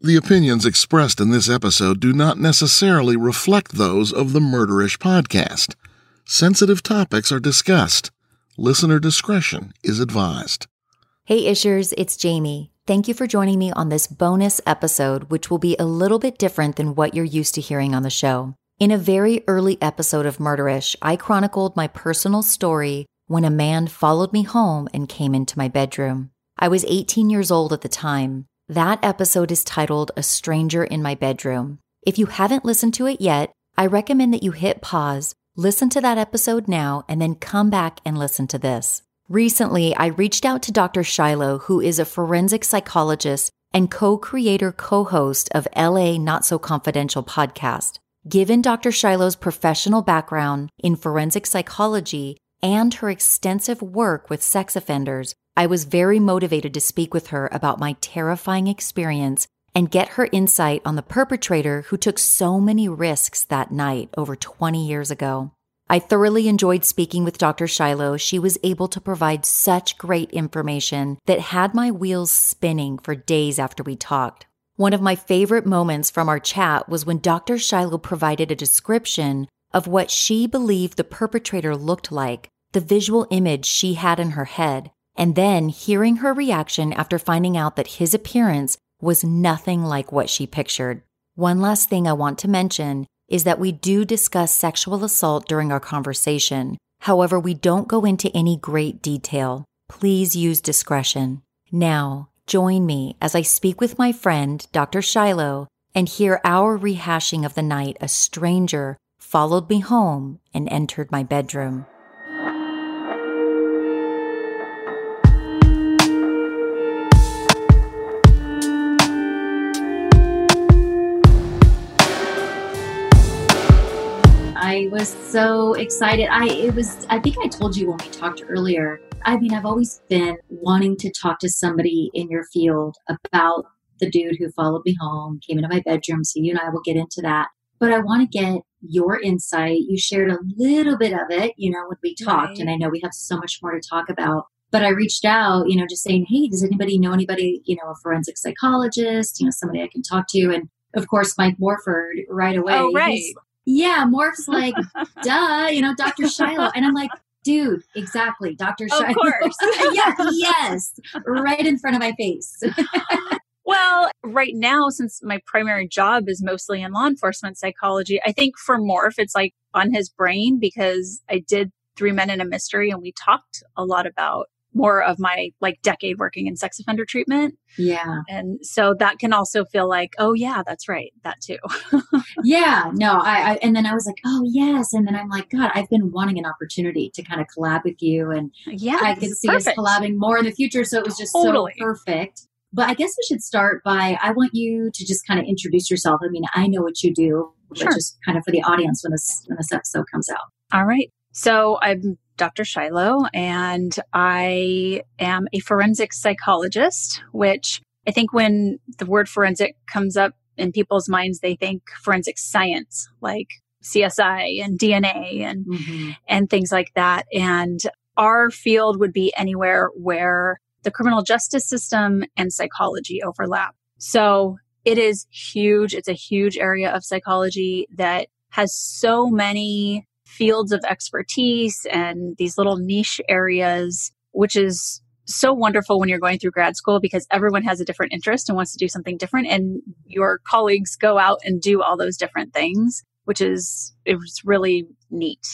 The opinions expressed in this episode do not necessarily reflect those of the Murderish podcast. Sensitive topics are discussed. Listener discretion is advised. Hey, Ishers, it's Jamie. Thank you for joining me on this bonus episode, which will be a little bit different than what you're used to hearing on the show. In a very early episode of Murderish, I chronicled my personal story when a man followed me home and came into my bedroom. I was 18 years old at the time. That episode is titled A Stranger in My Bedroom. If you haven't listened to it yet, I recommend that you hit pause, listen to that episode now, and then come back and listen to this. Recently, I reached out to Dr. Shiloh, who is a forensic psychologist and co creator co host of LA Not So Confidential podcast. Given Dr. Shiloh's professional background in forensic psychology and her extensive work with sex offenders, I was very motivated to speak with her about my terrifying experience and get her insight on the perpetrator who took so many risks that night over 20 years ago. I thoroughly enjoyed speaking with Dr. Shiloh. She was able to provide such great information that had my wheels spinning for days after we talked. One of my favorite moments from our chat was when Dr. Shiloh provided a description of what she believed the perpetrator looked like, the visual image she had in her head, and then hearing her reaction after finding out that his appearance was nothing like what she pictured. One last thing I want to mention is that we do discuss sexual assault during our conversation. However, we don't go into any great detail. Please use discretion. Now, join me as I speak with my friend, Dr. Shiloh, and hear our rehashing of the night a stranger followed me home and entered my bedroom. I was so excited. I it was I think I told you when we talked earlier. I mean, I've always been wanting to talk to somebody in your field about the dude who followed me home, came into my bedroom. So you and I will get into that. But I want to get your insight. You shared a little bit of it, you know, when we talked, right. and I know we have so much more to talk about. But I reached out, you know, just saying, hey, does anybody know anybody, you know, a forensic psychologist, you know, somebody I can talk to? And of course, Mike Morford right away. Oh, right yeah, Morph's like, duh, you know, Dr. Shiloh. And I'm like, dude, exactly, Dr. Shiloh. Of course. yeah, yes, right in front of my face. well, right now, since my primary job is mostly in law enforcement psychology, I think for Morph, it's like on his brain because I did Three Men in a Mystery and we talked a lot about more of my like decade working in sex offender treatment. Yeah. And so that can also feel like, oh yeah, that's right. That too. yeah. No, I, I, and then I was like, oh yes. And then I'm like, God, I've been wanting an opportunity to kind of collab with you. And yeah, I could see perfect. us collabing more in the future. So it was just totally. so perfect. But I guess we should start by I want you to just kind of introduce yourself. I mean, I know what you do, sure. but just kind of for the audience when this when this episode comes out. All right. So I'm Dr. Shiloh, and I am a forensic psychologist, which I think when the word forensic comes up in people's minds, they think forensic science, like CSI and DNA and mm-hmm. and things like that. And our field would be anywhere where the criminal justice system and psychology overlap. So it is huge. It's a huge area of psychology that has so many fields of expertise and these little niche areas, which is so wonderful when you're going through grad school because everyone has a different interest and wants to do something different and your colleagues go out and do all those different things which is it was really neat.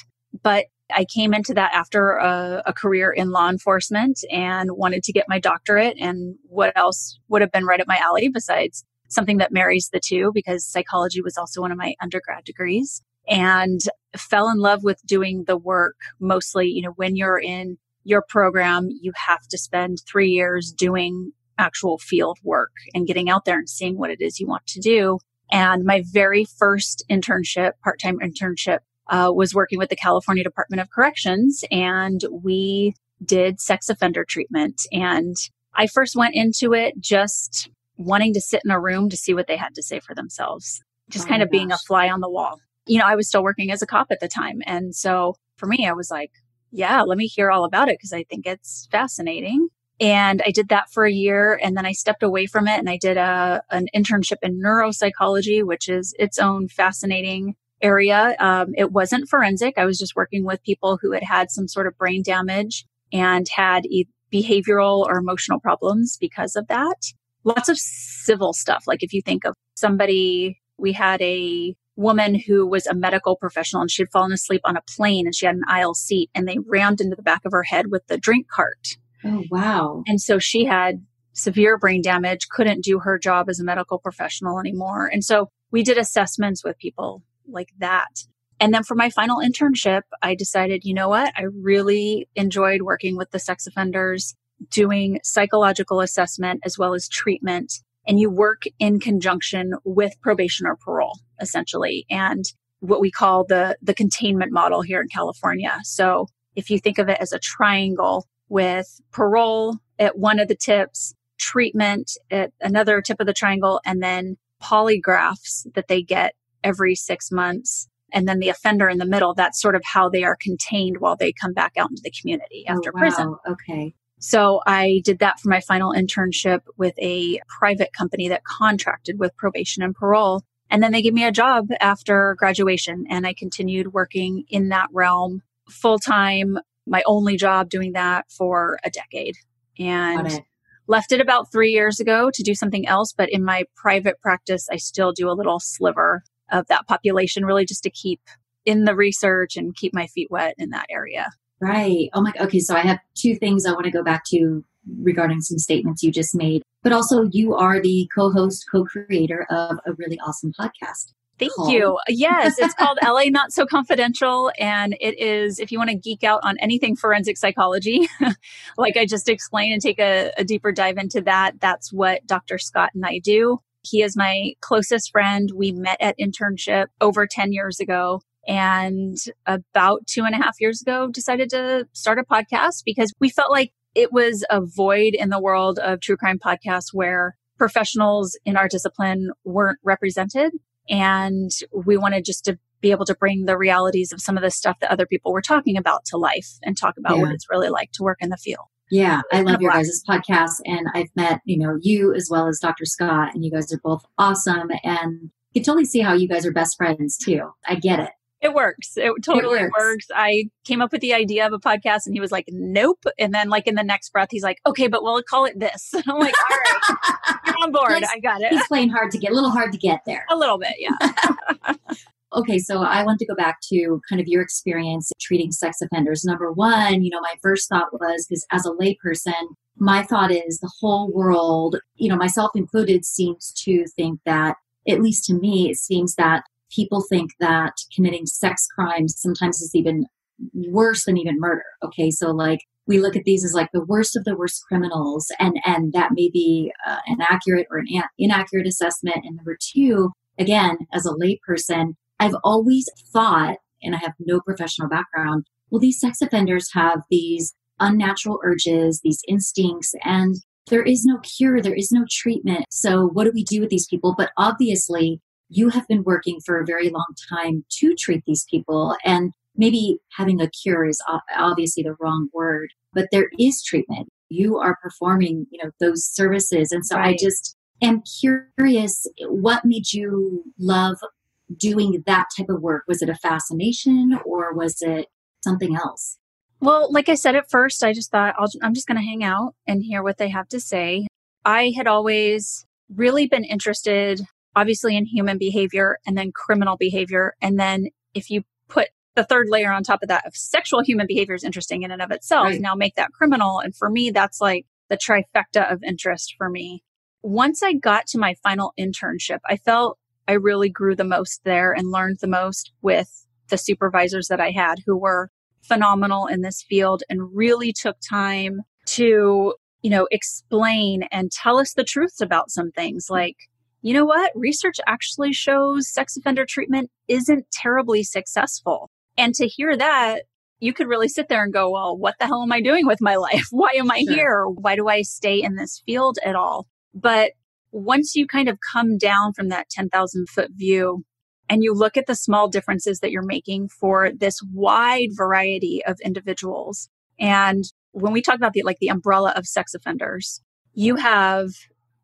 But i came into that after a, a career in law enforcement and wanted to get my doctorate and what else would have been right up my alley besides something that marries the two because psychology was also one of my undergrad degrees and fell in love with doing the work mostly you know when you're in your program you have to spend three years doing actual field work and getting out there and seeing what it is you want to do. And my very first internship part-time internship uh, was working with the california department of corrections and we did sex offender treatment. And i first went into it just wanting to sit in a room to see what they had to say for themselves just oh kind of gosh. being a fly on the wall you know, I was still working as a cop at the time. And so for me, I was like, yeah, let me hear all about it because I think it's fascinating. And I did that for a year and then I stepped away from it and I did a, an internship in neuropsychology, which is its own fascinating area. Um, it wasn't forensic. I was just working with people who had had some sort of brain damage and had e- behavioral or emotional problems because of that. Lots of civil stuff. Like if you think of somebody, we had a woman who was a medical professional and she had fallen asleep on a plane and she had an aisle seat and they rammed into the back of her head with the drink cart. Oh, wow. And so she had severe brain damage, couldn't do her job as a medical professional anymore. And so we did assessments with people like that. And then for my final internship, I decided, you know what? I really enjoyed working with the sex offenders, doing psychological assessment as well as treatment. And you work in conjunction with probation or parole, essentially, and what we call the, the containment model here in California. So if you think of it as a triangle with parole at one of the tips, treatment at another tip of the triangle, and then polygraphs that they get every six months. And then the offender in the middle, that's sort of how they are contained while they come back out into the community oh, after oh, wow. prison. Okay. So I did that for my final internship with a private company that contracted with probation and parole. And then they gave me a job after graduation and I continued working in that realm full time, my only job doing that for a decade. And left it about three years ago to do something else. But in my private practice, I still do a little sliver of that population, really just to keep in the research and keep my feet wet in that area. Right. Oh my. Okay. So I have two things I want to go back to regarding some statements you just made, but also you are the co-host, co-creator of a really awesome podcast. Thank Called- you. Yes, it's called LA Not So Confidential. And it is, if you want to geek out on anything forensic psychology, like I just explained and take a, a deeper dive into that, that's what Dr. Scott and I do. He is my closest friend. We met at internship over 10 years ago. And about two and a half years ago, decided to start a podcast because we felt like it was a void in the world of true crime podcasts where professionals in our discipline weren't represented. And we wanted just to be able to bring the realities of some of the stuff that other people were talking about to life and talk about what it's really like to work in the field. Yeah, I love your guys' podcast, and I've met you know you as well as Dr. Scott, and you guys are both awesome, and you can totally see how you guys are best friends too. I get it. It works. It totally works. works. I came up with the idea of a podcast and he was like, nope. And then like in the next breath, he's like, okay, but we'll call it this. I'm like, all right, you're on board. He's- I got it. He's playing hard to get, a little hard to get there. A little bit. Yeah. Okay, so I want to go back to kind of your experience treating sex offenders. Number one, you know, my first thought was because as a layperson, my thought is the whole world, you know, myself included, seems to think that, at least to me, it seems that people think that committing sex crimes sometimes is even worse than even murder. Okay, so like we look at these as like the worst of the worst criminals, and and that may be uh, an accurate or an inaccurate assessment. And number two, again, as a layperson, I've always thought, and I have no professional background, well, these sex offenders have these unnatural urges, these instincts, and there is no cure, there is no treatment. So, what do we do with these people? But obviously, you have been working for a very long time to treat these people, and maybe having a cure is obviously the wrong word, but there is treatment. You are performing, you know, those services, and so I just am curious what made you love doing that type of work? Was it a fascination or was it something else? Well, like I said at first, I just thought I'll, I'm just going to hang out and hear what they have to say. I had always really been interested, obviously, in human behavior and then criminal behavior. And then if you put the third layer on top of that of sexual human behavior is interesting in and of itself. Right. Now make that criminal. And for me, that's like the trifecta of interest for me. Once I got to my final internship, I felt I really grew the most there and learned the most with the supervisors that I had who were phenomenal in this field and really took time to, you know, explain and tell us the truths about some things like, you know what? Research actually shows sex offender treatment isn't terribly successful. And to hear that, you could really sit there and go, well, what the hell am I doing with my life? Why am I Sure. here? Why do I stay in this field at all? But once you kind of come down from that 10,000 foot view and you look at the small differences that you're making for this wide variety of individuals and when we talk about the like the umbrella of sex offenders, you have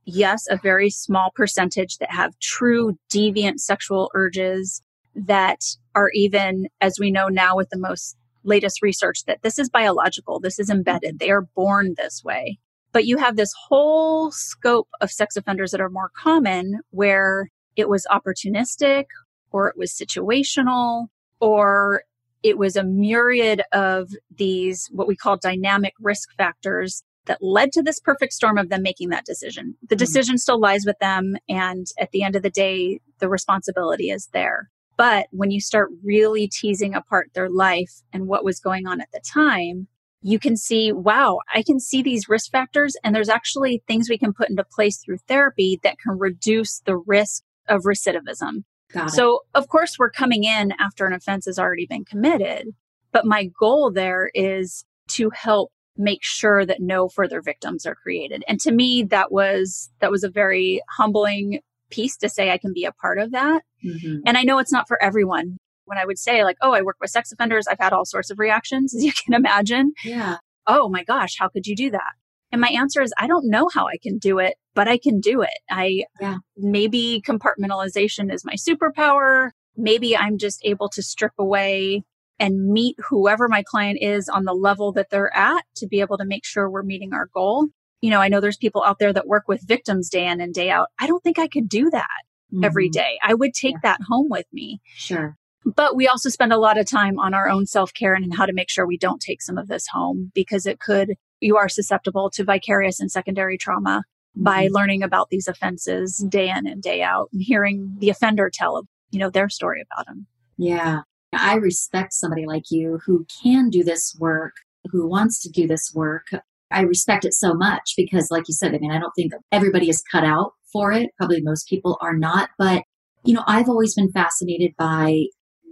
yes, a very small percentage that have true deviant sexual urges that are even as we know now with the most latest research that this is biological, this is embedded, they are born this way. But you have this whole scope of sex offenders that are more common where it was opportunistic or it was situational or it was a myriad of these, what we call dynamic risk factors that led to this perfect storm of them making that decision. The mm-hmm. decision still lies with them. And at the end of the day, the responsibility is there. But when you start really teasing apart their life and what was going on at the time, you can see, wow, I can see these risk factors. And there's actually things we can put into place through therapy that can reduce the risk of recidivism. So, of course, we're coming in after an offense has already been committed. But my goal there is to help make sure that no further victims are created. And to me, that was, that was a very humbling piece to say I can be a part of that. Mm-hmm. And I know it's not for everyone. When I would say like, oh, I work with sex offenders, I've had all sorts of reactions, as you can imagine. Yeah. Oh my gosh, how could you do that? And my answer is, I don't know how I can do it, but I can do it. I yeah. maybe compartmentalization is my superpower. Maybe I'm just able to strip away and meet whoever my client is on the level that they're at to be able to make sure we're meeting our goal. You know, I know there's people out there that work with victims day in and day out. I don't think I could do that mm-hmm. every day. I would take yeah. that home with me. Sure. But we also spend a lot of time on our own self care and how to make sure we don't take some of this home because it could you are susceptible to vicarious and secondary trauma by mm-hmm. learning about these offenses day in and day out and hearing the offender tell you know their story about them yeah i respect somebody like you who can do this work who wants to do this work. I respect it so much because like you said i mean i don't think everybody is cut out for it. Probably most people are not. But you know i've always been fascinated by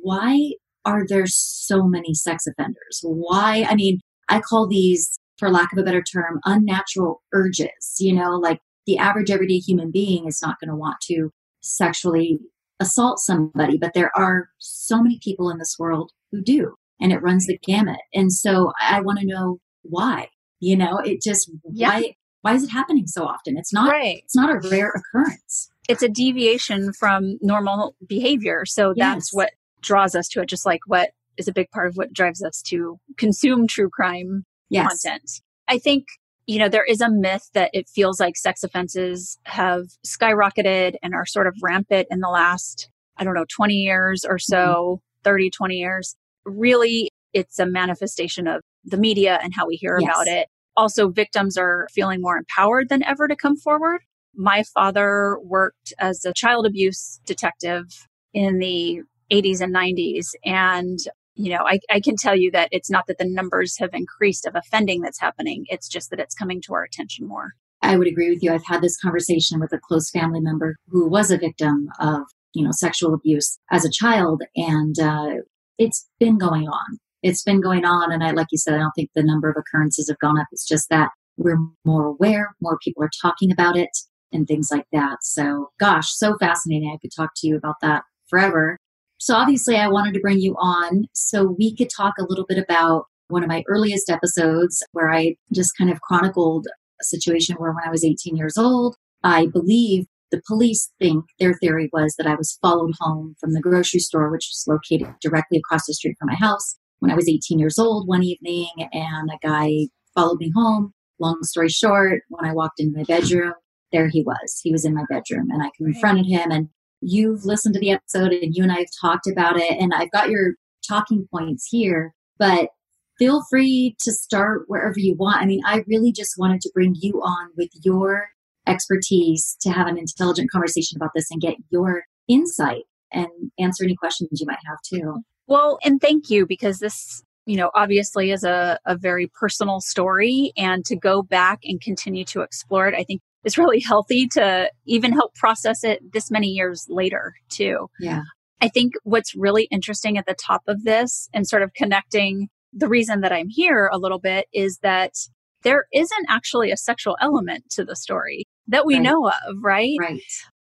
why are there so many sex offenders? Why i mean i call these for lack of a better term, unnatural urges. You know, like the average everyday human being is not going to want to sexually assault somebody, but there are so many people in this world who do, and it runs the gamut. And so I want to know why. You know, it just yeah. why why is it happening so often? It's not right. it's not a rare occurrence. It's a deviation from normal behavior. So yes. that's what draws us to it, just like what is a big part of what drives us to consume true crime yes. content. I think, you know, there is a myth that it feels like sex offenses have skyrocketed and are sort of rampant in the last, I don't know, 20 years or so, mm-hmm. 30, 20 years. Really, it's a manifestation of the media and how we hear yes. about it. Also, victims are feeling more empowered than ever to come forward. My father worked as a child abuse detective in the 80s and 90s. And you know, I, I can tell you that it's not that the numbers have increased of offending that's happening. It's just that it's coming to our attention more. I would agree with you. I've had this conversation with a close family member who was a victim of, you know, sexual abuse as a child, and uh, it's been going on. It's been going on, and I, like you said, I don't think the number of occurrences have gone up. It's just that we're more aware, more people are talking about it, and things like that. So, gosh, so fascinating. I could talk to you about that forever. So obviously, I wanted to bring you on so we could talk a little bit about one of my earliest episodes where I just kind of chronicled a situation where when I was 18 years old, I believe the police think their theory was that I was followed home from the grocery store, which was located directly across the street from my house when I was 18 years old one evening, and a guy followed me home. Long story short, when I walked into my bedroom, there he was. He was in my bedroom, and I confronted him and you've listened to the episode and you and I have talked about it, and I've got your talking points here, but feel free to start wherever you want. I mean, I really just wanted to bring you on with your expertise to have an intelligent conversation about this and get your insight and answer any questions you might have too. Well, and thank you because this, you know, obviously is a, a very personal story. And to go back and continue to explore it, I think is really healthy to even help process it this many years later, too. Yeah. I think what's really interesting at the top of this and sort of connecting the reason that I'm here a little bit is that there isn't actually a sexual element to the story that we right. know of, right? Right.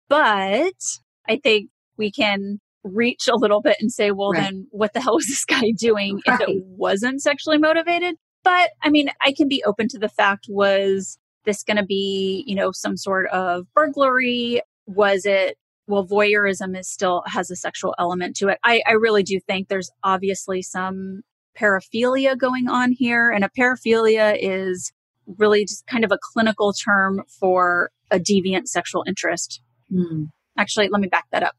But I think we can reach a little bit and say, well, right. then what the hell was this guy doing right. if it wasn't sexually motivated? But I mean, I can be open to the fact was this going to be, you know, some sort of burglary? Was it, well, voyeurism is still has a sexual element to it. I, I really do think there's obviously some paraphilia going on here. And a paraphilia is really just kind of a clinical term for a deviant sexual interest. Hmm. Actually, let me back that up.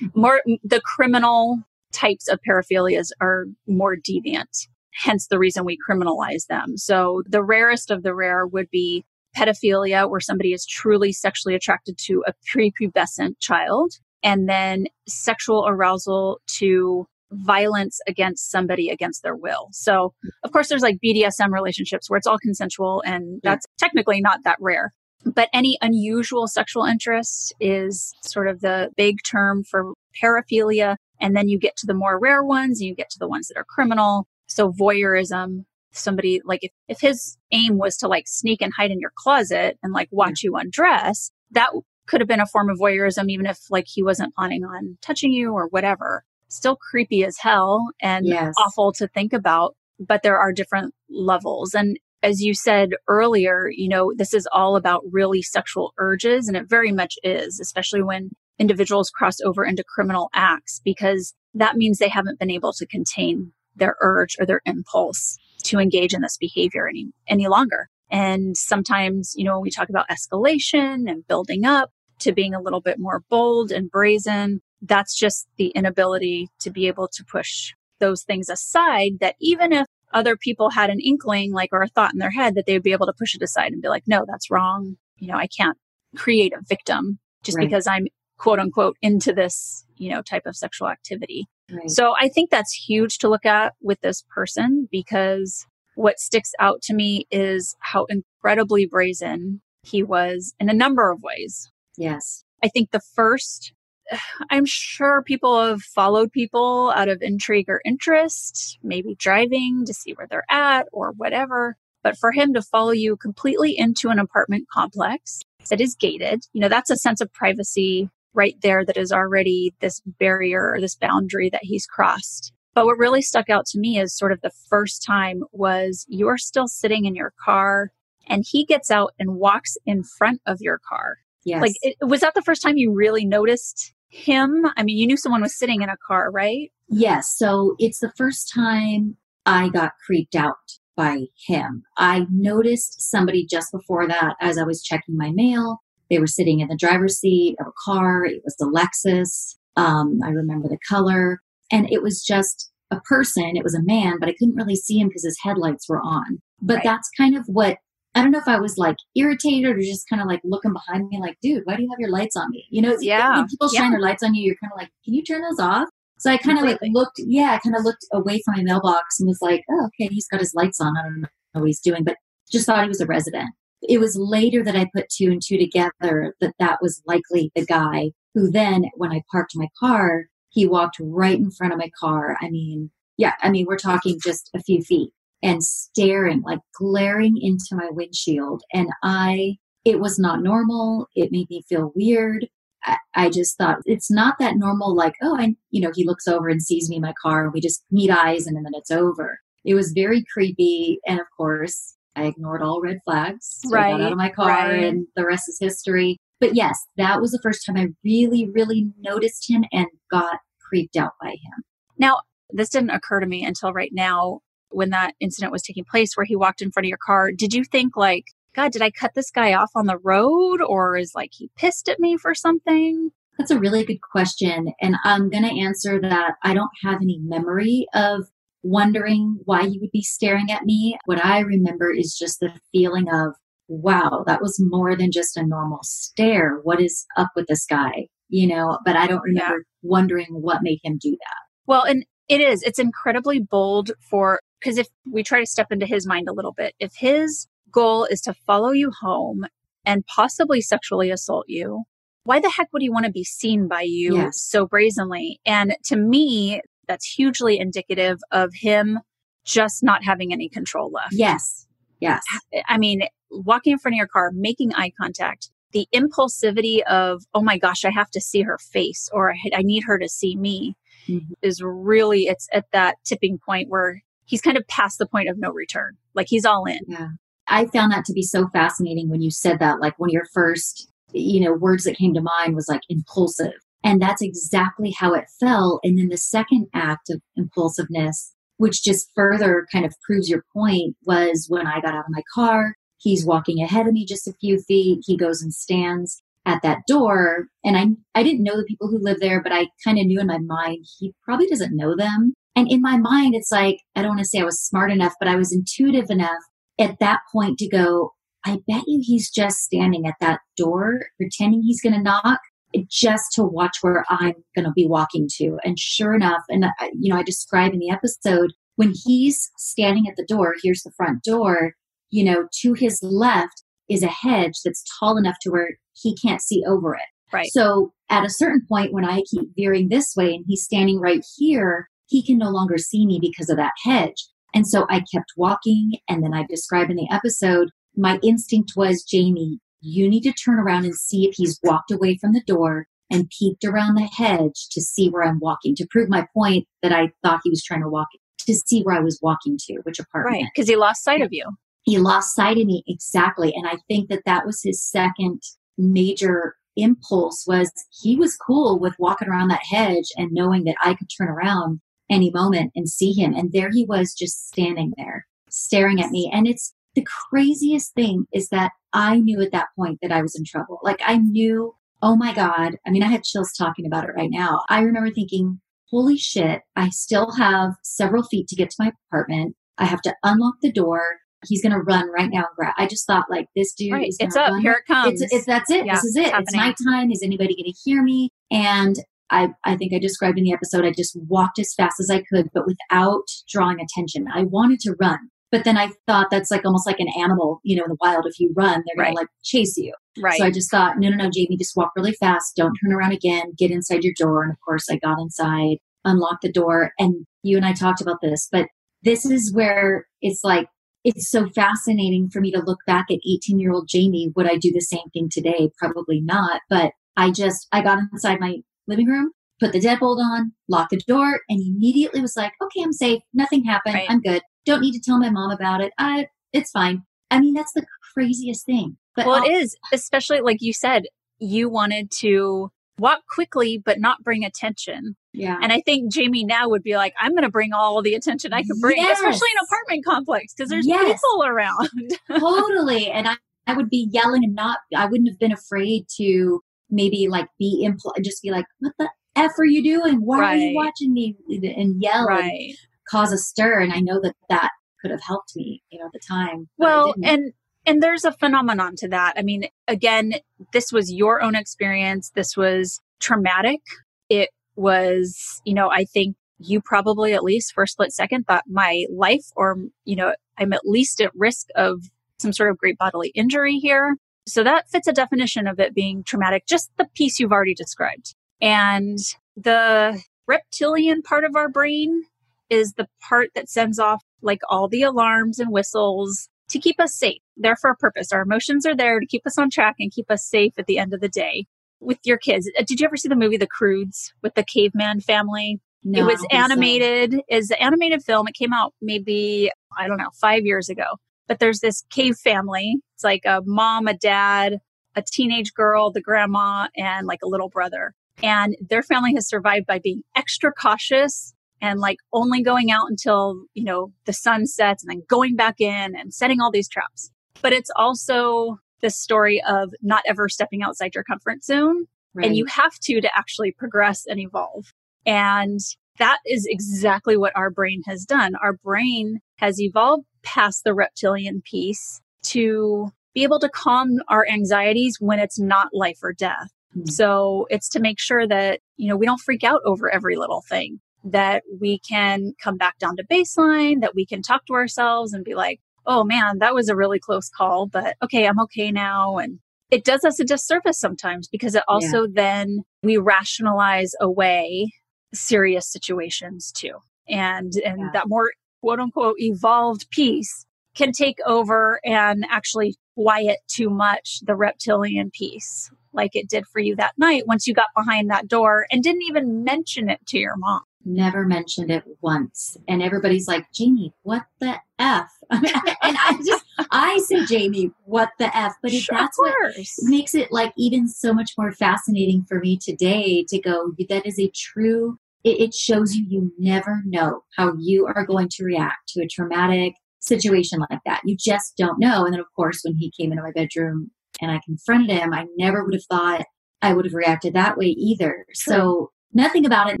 More the criminal types of paraphilias are more deviant, hence the reason we criminalize them. So the rarest of the rare would be pedophilia, where somebody is truly sexually attracted to a prepubescent child, and then sexual arousal to violence against somebody against their will. So, of course, there's like BDSM relationships where it's all consensual, and that's yeah. technically not that rare. But any unusual sexual interest is sort of the big term for paraphilia. And then you get to the more rare ones, and you get to the ones that are criminal. So, voyeurism, somebody like if, if his aim was to like sneak and hide in your closet and like watch you undress, that could have been a form of voyeurism, even if like he wasn't planning on touching you or whatever still creepy as hell and yes. awful to think about, but there are different levels. And as you said earlier, you know, this is all about really sexual urges, and it very much is, especially when individuals cross over into criminal acts, because that means they haven't been able to contain their urge or their impulse to engage in this behavior any, any longer. And sometimes, you know, when we talk about escalation and building up to being a little bit more bold and brazen, that's just the inability to be able to push those things aside that even if other people had an inkling like or a thought in their head that they would be able to push it aside and be like no that's wrong you know i can't create a victim just right. because i'm quote unquote into this you know type of sexual activity right. so i think that's huge to look at with this person because what sticks out to me is how incredibly brazen he was in a number of ways yes i think the first I'm sure people have followed people out of intrigue or interest, maybe driving to see where they're at or whatever. But for him to follow you completely into an apartment complex that is gated, you know, that's a sense of privacy right there that is already this barrier or this boundary that he's crossed. But what really stuck out to me is sort of the first time was you're still sitting in your car and he gets out and walks in front of your car. Yes. Like, it, was that the first time you really noticed him? I mean, you knew someone was sitting in a car, right? Yes. So it's the first time I got creeped out by him. I noticed somebody just before that as I was checking my mail. They were sitting in the driver's seat of a car. It was the Lexus. Um, I remember the color. And it was just a person. It was a man, but I couldn't really see him because his headlights were on. But right. that's kind of what I don't know if I was like irritated or just kind of like looking behind me, like, dude, why do you have your lights on me? You know, yeah. when people shine yeah. their lights on you, you're kind of like, can you turn those off? So I kind of like looked, yeah, I kind of looked away from my mailbox and was like, oh, okay, he's got his lights on. I don't know what he's doing, but just thought he was a resident. It was later that I put two and two together that that was likely the guy who then, when I parked my car, he walked right in front of my car. I mean, yeah, I mean, we're talking just a few feet and staring, like glaring into my windshield. And I, it was not normal. It made me feel weird. I, I just thought it's not that normal, like, oh, I, you know, he looks over and sees me in my car and we just meet eyes and then it's over. It was very creepy. And of course, I ignored all red flags. So right. I got out of my car right. and the rest is history. But yes, that was the first time I really, really noticed him and got creeped out by him. Now, this didn't occur to me until right now when that incident was taking place where he walked in front of your car, did you think like, God, did I cut this guy off on the road or is like he pissed at me for something? That's a really good question. And I'm going to answer that I don't have any memory of wondering why he would be staring at me. What I remember is just the feeling of, wow, that was more than just a normal stare. What is up with this guy? You know, but I don't remember yeah. wondering what made him do that. Well, and it is, it's incredibly bold for because if we try to step into his mind a little bit, if his goal is to follow you home and possibly sexually assault you, why the heck would he want to be seen by you yes. so brazenly? And to me, that's hugely indicative of him just not having any control left. Yes. Yes. I mean, walking in front of your car, making eye contact, the impulsivity of, oh my gosh, I have to see her face or I need her to see me mm-hmm. is really, it's at that tipping point where he's kind of past the point of no return. Like he's all in. Yeah. I found that to be so fascinating when you said that. Like one of your first, you know, words that came to mind was like impulsive. And that's exactly how it fell. And then the second act of impulsiveness, which just further kind of proves your point, was when I got out of my car. He's walking ahead of me just a few feet. He goes and stands at that door. And I, I didn't know the people who live there, but I kind of knew in my mind he probably doesn't know them. And in my mind, it's like, I don't want to say I was smart enough, but I was intuitive enough at that point to go, I bet you he's just standing at that door, pretending he's going to knock just to watch where I'm going to be walking to. And sure enough, and you know, I describe in the episode when he's standing at the door, here's the front door, you know, to his left is a hedge that's tall enough to where he can't see over it. Right. So at a certain point, when I keep veering this way and he's standing right here, he can no longer see me because of that hedge. And so I kept walking. And then I describe in the episode, my instinct was, Jamie, you need to turn around and see if he's walked away from the door and peeked around the hedge to see where I'm walking, to prove my point that I thought he was trying to walk, to see where I was walking to, which apartment. Right. Because he lost sight of you. He lost sight of me. Exactly. And I think that that was his second major impulse was he was cool with walking around that hedge and knowing that I could turn around any moment and see him. And there he was just standing there staring at me. And it's the craziest thing is that I knew at that point that I was in trouble. Like I knew, oh my God. I mean, I had chills talking about it right now. I remember thinking, holy shit, I still have several feet to get to my apartment. I have to unlock the door. He's going to run right now and grab. I just thought, like, this dude right. is It's up. Run. Here it comes. It's, it's that's it. Yeah, this is it. it's It's, nighttime. Is anybody going to hear me? And I, I think I described in the episode, I just walked as fast as I could, but without drawing attention. I wanted to run. But then I thought that's like almost like an animal, you know, in the wild. If you run, they're Right. to like chase you. right. So I just thought, no, no, no, Jamie, just walk really fast. Don't turn around again. Get inside your door. And of course, I got inside, unlocked the door. And you and I talked about this, but this is where it's like, it's so fascinating for me to look back at 18 year old Jamie. Would I do the same thing today? Probably not. But I just, I got inside my living room, put the deadbolt on, locked the door, and immediately was like, okay, I'm safe. Nothing happened. Right. I'm good. Don't need to tell my mom about it. I, it's fine. I mean, that's the craziest thing. But well, I'll- it is, especially like you said, you wanted to walk quickly, but not bring attention. yeah. And I think Jamie now would be like, I'm going to bring all the attention I can bring, Yes. especially in apartment complex because there's Yes. people around. totally. And I, I would be yelling and not, I wouldn't have been afraid to maybe like be, impl- just be like, what the F are you doing? Why are you watching me? And yell and cause a stir. And I know that that could have helped me, you know, at the time. Well, and and there's a phenomenon to that. I mean, again, this was your own experience. This was traumatic. It was, you know, I think you probably at least for a split second thought my life or, you know, I'm at least at risk of some sort of great bodily injury here. So that fits a definition of it being traumatic, just the piece you've already described. And the reptilian part of our brain is the part that sends off like all the alarms and whistles to keep us safe. They're for a purpose. Our emotions are there to keep us on track and keep us safe at the end of the day. With your kids, Uh, did you ever see the movie The Croods with the caveman family? No, it was don't so. animated. Is an animated film. It came out maybe I don't know five years ago. But there's this cave family. It's like a mom, a dad, a teenage girl, the grandma, and like a little brother. And their family has survived by being extra cautious and like only going out until you know the sun sets and then going back in and setting all these traps. But it's also the story of not ever stepping outside your comfort zone Right. and you have to to actually progress and evolve. And that is exactly what our brain has done. Our brain has evolved past the reptilian piece to be able to calm our anxieties when it's not life or death. Hmm. So it's to make sure that, you know, we don't freak out over every little thing, that we can come back down to baseline, that we can talk to ourselves and be like, oh man, that was a really close call, but okay, I'm okay now. And it does us a disservice sometimes because it also then we rationalize away serious situations too. And and Yeah. that more quote unquote evolved piece can take over and actually quiet too much the reptilian piece like it did for you that night once you got behind that door and didn't even mention it to your mom. never mentioned it once. And everybody's like, Jamie, what the F? and I just, I say, Jamie, what the F? But Sure, that's what makes it like even so much more fascinating for me today to go, that is a true, it, it shows you you never know how you are going to react to a traumatic situation like that. You just don't know. And then, of course, when he came into my bedroom and I confronted him, I never would have thought I would have reacted that way either. So nothing about it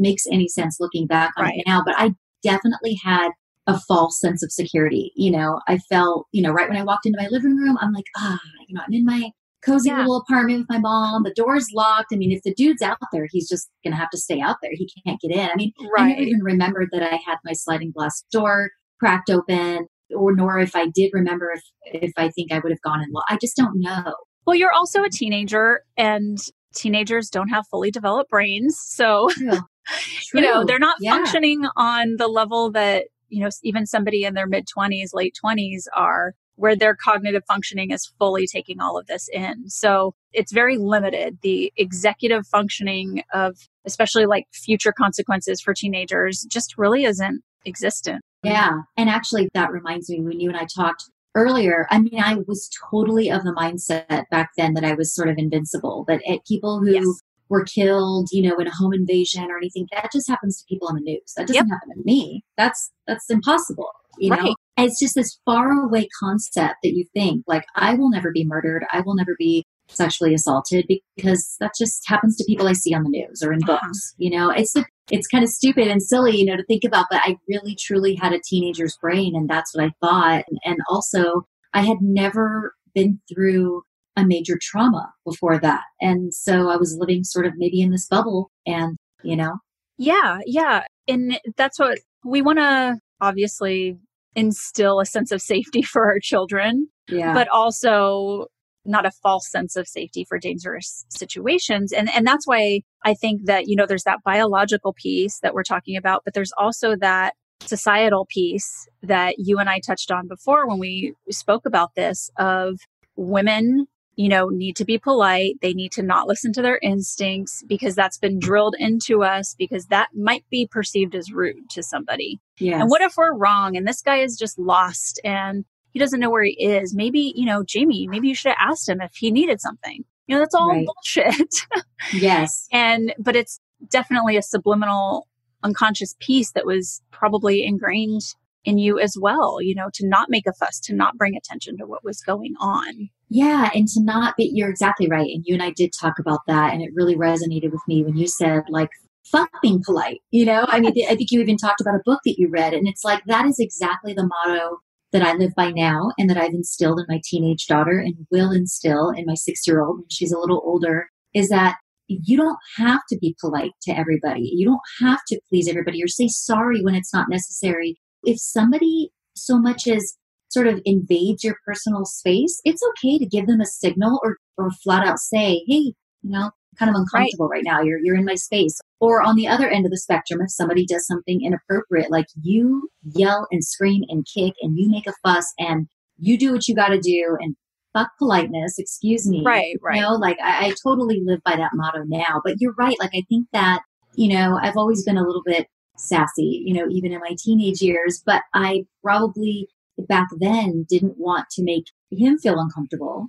makes any sense looking back on Right. it now, but I definitely had a false sense of security. You know, I felt, you know, right when I walked into my living room, I'm like, ah, you know, I'm in my cozy Yeah. little apartment with my mom. The door's locked. I mean, if the dude's out there, he's just going to have to stay out there. He can't get in. I mean, right. I never even remembered that I had my sliding glass door cracked open, or nor if I did remember if if I think I would have gone in. Lo- I just don't know. Well, you're also a teenager and teenagers don't have fully developed brains. So, True. you know, they're not Yeah. functioning on the level that, you know, even somebody in their mid 20s, late 20s are, where their cognitive functioning is fully taking all of this in. So it's very limited. The executive functioning of, especially like future consequences for teenagers, just really isn't existent. Yeah. And actually, that reminds me when you and I talked earlier. I mean, I was totally of the mindset back then that I was sort of invincible, that it, people who Yes. were killed, you know, in a home invasion or anything, that just happens to people on the news. That doesn't Yep. happen to me. That's that's impossible. You know, And it's just this far away concept that you think like I will never be murdered. I will never be sexually assaulted because that just happens to people I see on the news or in Uh-huh. books. You know, it's it's kind of stupid and silly, you know, to think about, but I really truly had a teenager's brain and that's what I thought. And, and also I had never been through a major trauma before that. And so I was living sort of maybe in this bubble and, you know, Yeah, yeah. And that's what we want to obviously instill a sense of safety for our children, yeah. but also not a false sense of safety for dangerous situations. And and that's why I think that, you know, there's that biological piece that we're talking about, but there's also that societal piece that you and I touched on before when we spoke about this of women you know, need to be polite. They need to not listen to their instincts because that's been mm-hmm. drilled into us because that might be perceived as rude to somebody. yes. And what if we're wrong and this guy is just lost and he doesn't know where he is? Maybe, you know, Jamie, maybe you should have asked him if he needed something. You know, that's all Right. bullshit. yes. and, but it's definitely a subliminal unconscious piece that was probably ingrained in you as well, you know, to not make a fuss, to not bring attention to what was going on. Yeah, and to not be, you're exactly right. And you and I did talk about that, and it really resonated with me when you said, like, fuck being polite. You know, I mean, I think you even talked about a book that you read, and it's like that is exactly the motto that I live by now and that I've instilled in my teenage daughter and will instill in my six year old when she's a little older is that you don't have to be polite to everybody. You don't have to please everybody or say sorry when it's not necessary. If somebody so much as sort of invades your personal space, it's okay to give them a signal or, or flat out say, hey, you know, kind of uncomfortable right. now. You're, you're in my space. Or on the other end of the spectrum, if somebody does something inappropriate, like you yell and scream and kick and you make a fuss and you do what you got to do and fuck politeness, excuse me. Right, right. You know, like I, I totally live by that motto now. But you're right. Like I think that, you know, I've always been a little bit sassy, you know, even in my teenage years, but I probably back then didn't want to make him feel uncomfortable.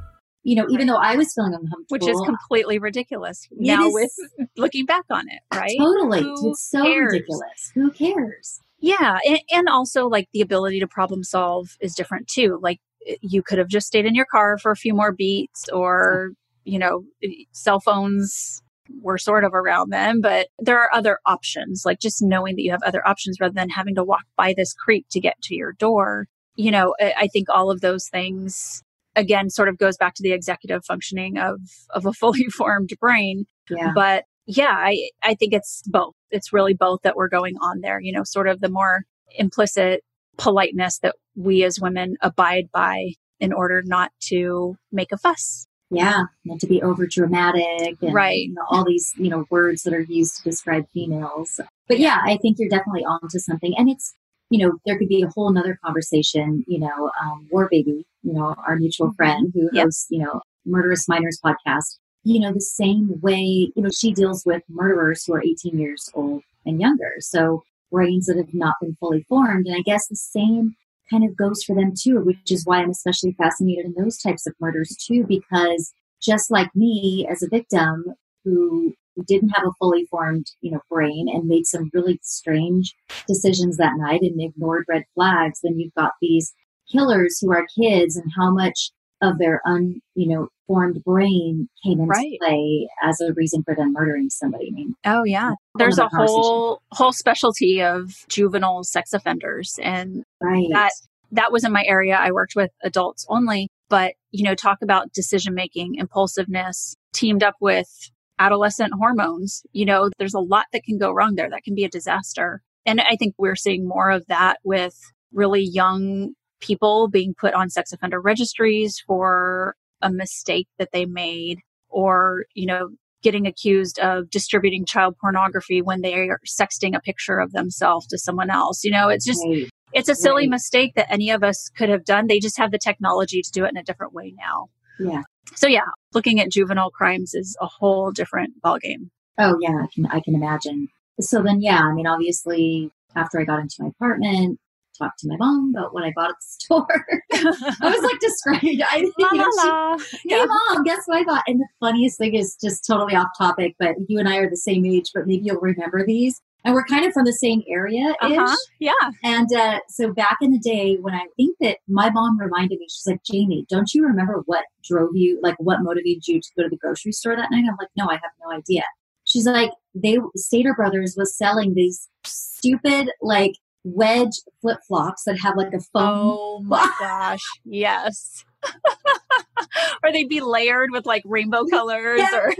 You know, even though I was feeling uncomfortable, which is completely ridiculous now is- with looking back on it, right? totally, Who it's so cares? ridiculous. Who cares? Yeah, and, and also like the ability to problem solve is different too. Like eh, you could have just stayed in your car for a few more beats, or you know, eh, cell phones were sort of around then, but there are other options. Like just knowing that you have other options rather than having to walk by this creek to get to your door. You know, I, I think all of those things again sort of goes back to the executive functioning of of a fully formed brain Yeah. but Yeah, I, I think it's both. It's really both that we're going on there, you know, sort of the more implicit politeness that we as women abide by in order not to make a fuss. Yeah, not to be over dramatic, right? You know, all these you know words that are used to describe females. But yeah, I think you're definitely onto something, and it's you know there could be a whole nother conversation. You know, um, War Baby, you know, our mutual mm-hmm. friend who yep. hosts you know Murderous Minors podcast. You know, the same way you know she deals with murderers who are 18 years old and younger. So brains that have not been fully formed, and I guess the same kind of goes for them too, which is why I'm especially fascinated in those types of murders too, because just like me as a victim who didn't have a fully formed, you know, brain and made some really strange decisions that night and ignored red flags, then you've got these killers who are kids and how much of their un, you know, formed brain came into right. play as a reason for them murdering somebody. I mean, oh yeah, there's a whole whole specialty of juvenile sex offenders, and right. that that was in my area. I worked with adults only, but you know, talk about decision making, impulsiveness, teamed up with adolescent hormones. You know, there's a lot that can go wrong there. That can be a disaster. And I think we're seeing more of that with really young people being put on sex offender registries for a mistake that they made or, you know, getting accused of distributing child pornography when they are sexting a picture of themselves to someone else. You know, it's just, right. it's a silly right. mistake that any of us could have done. They just have the technology to do it in a different way now. Yeah. So yeah, looking at juvenile crimes is a whole different ballgame. Oh yeah, I can I can imagine. So then yeah, I mean obviously after I got into my apartment, talked to my mom about what I bought at the store. I was like described. I la, la, la. Hey yeah. mom, guess what I bought? And the funniest thing is just totally off topic, but you and I are the same age, but maybe you'll remember these. And we're kind of from the same area uh-huh. Yeah. And uh, so back in the day when I think that my mom reminded me, she's like, Jamie, don't you remember what drove you, like what motivated you to go to the grocery store that night? I'm like, no, I have no idea. She's like, they Stater Brothers was selling these stupid like wedge flip flops that have like a foam. Oh my gosh. Yes. or they'd be layered with like rainbow colors yes. or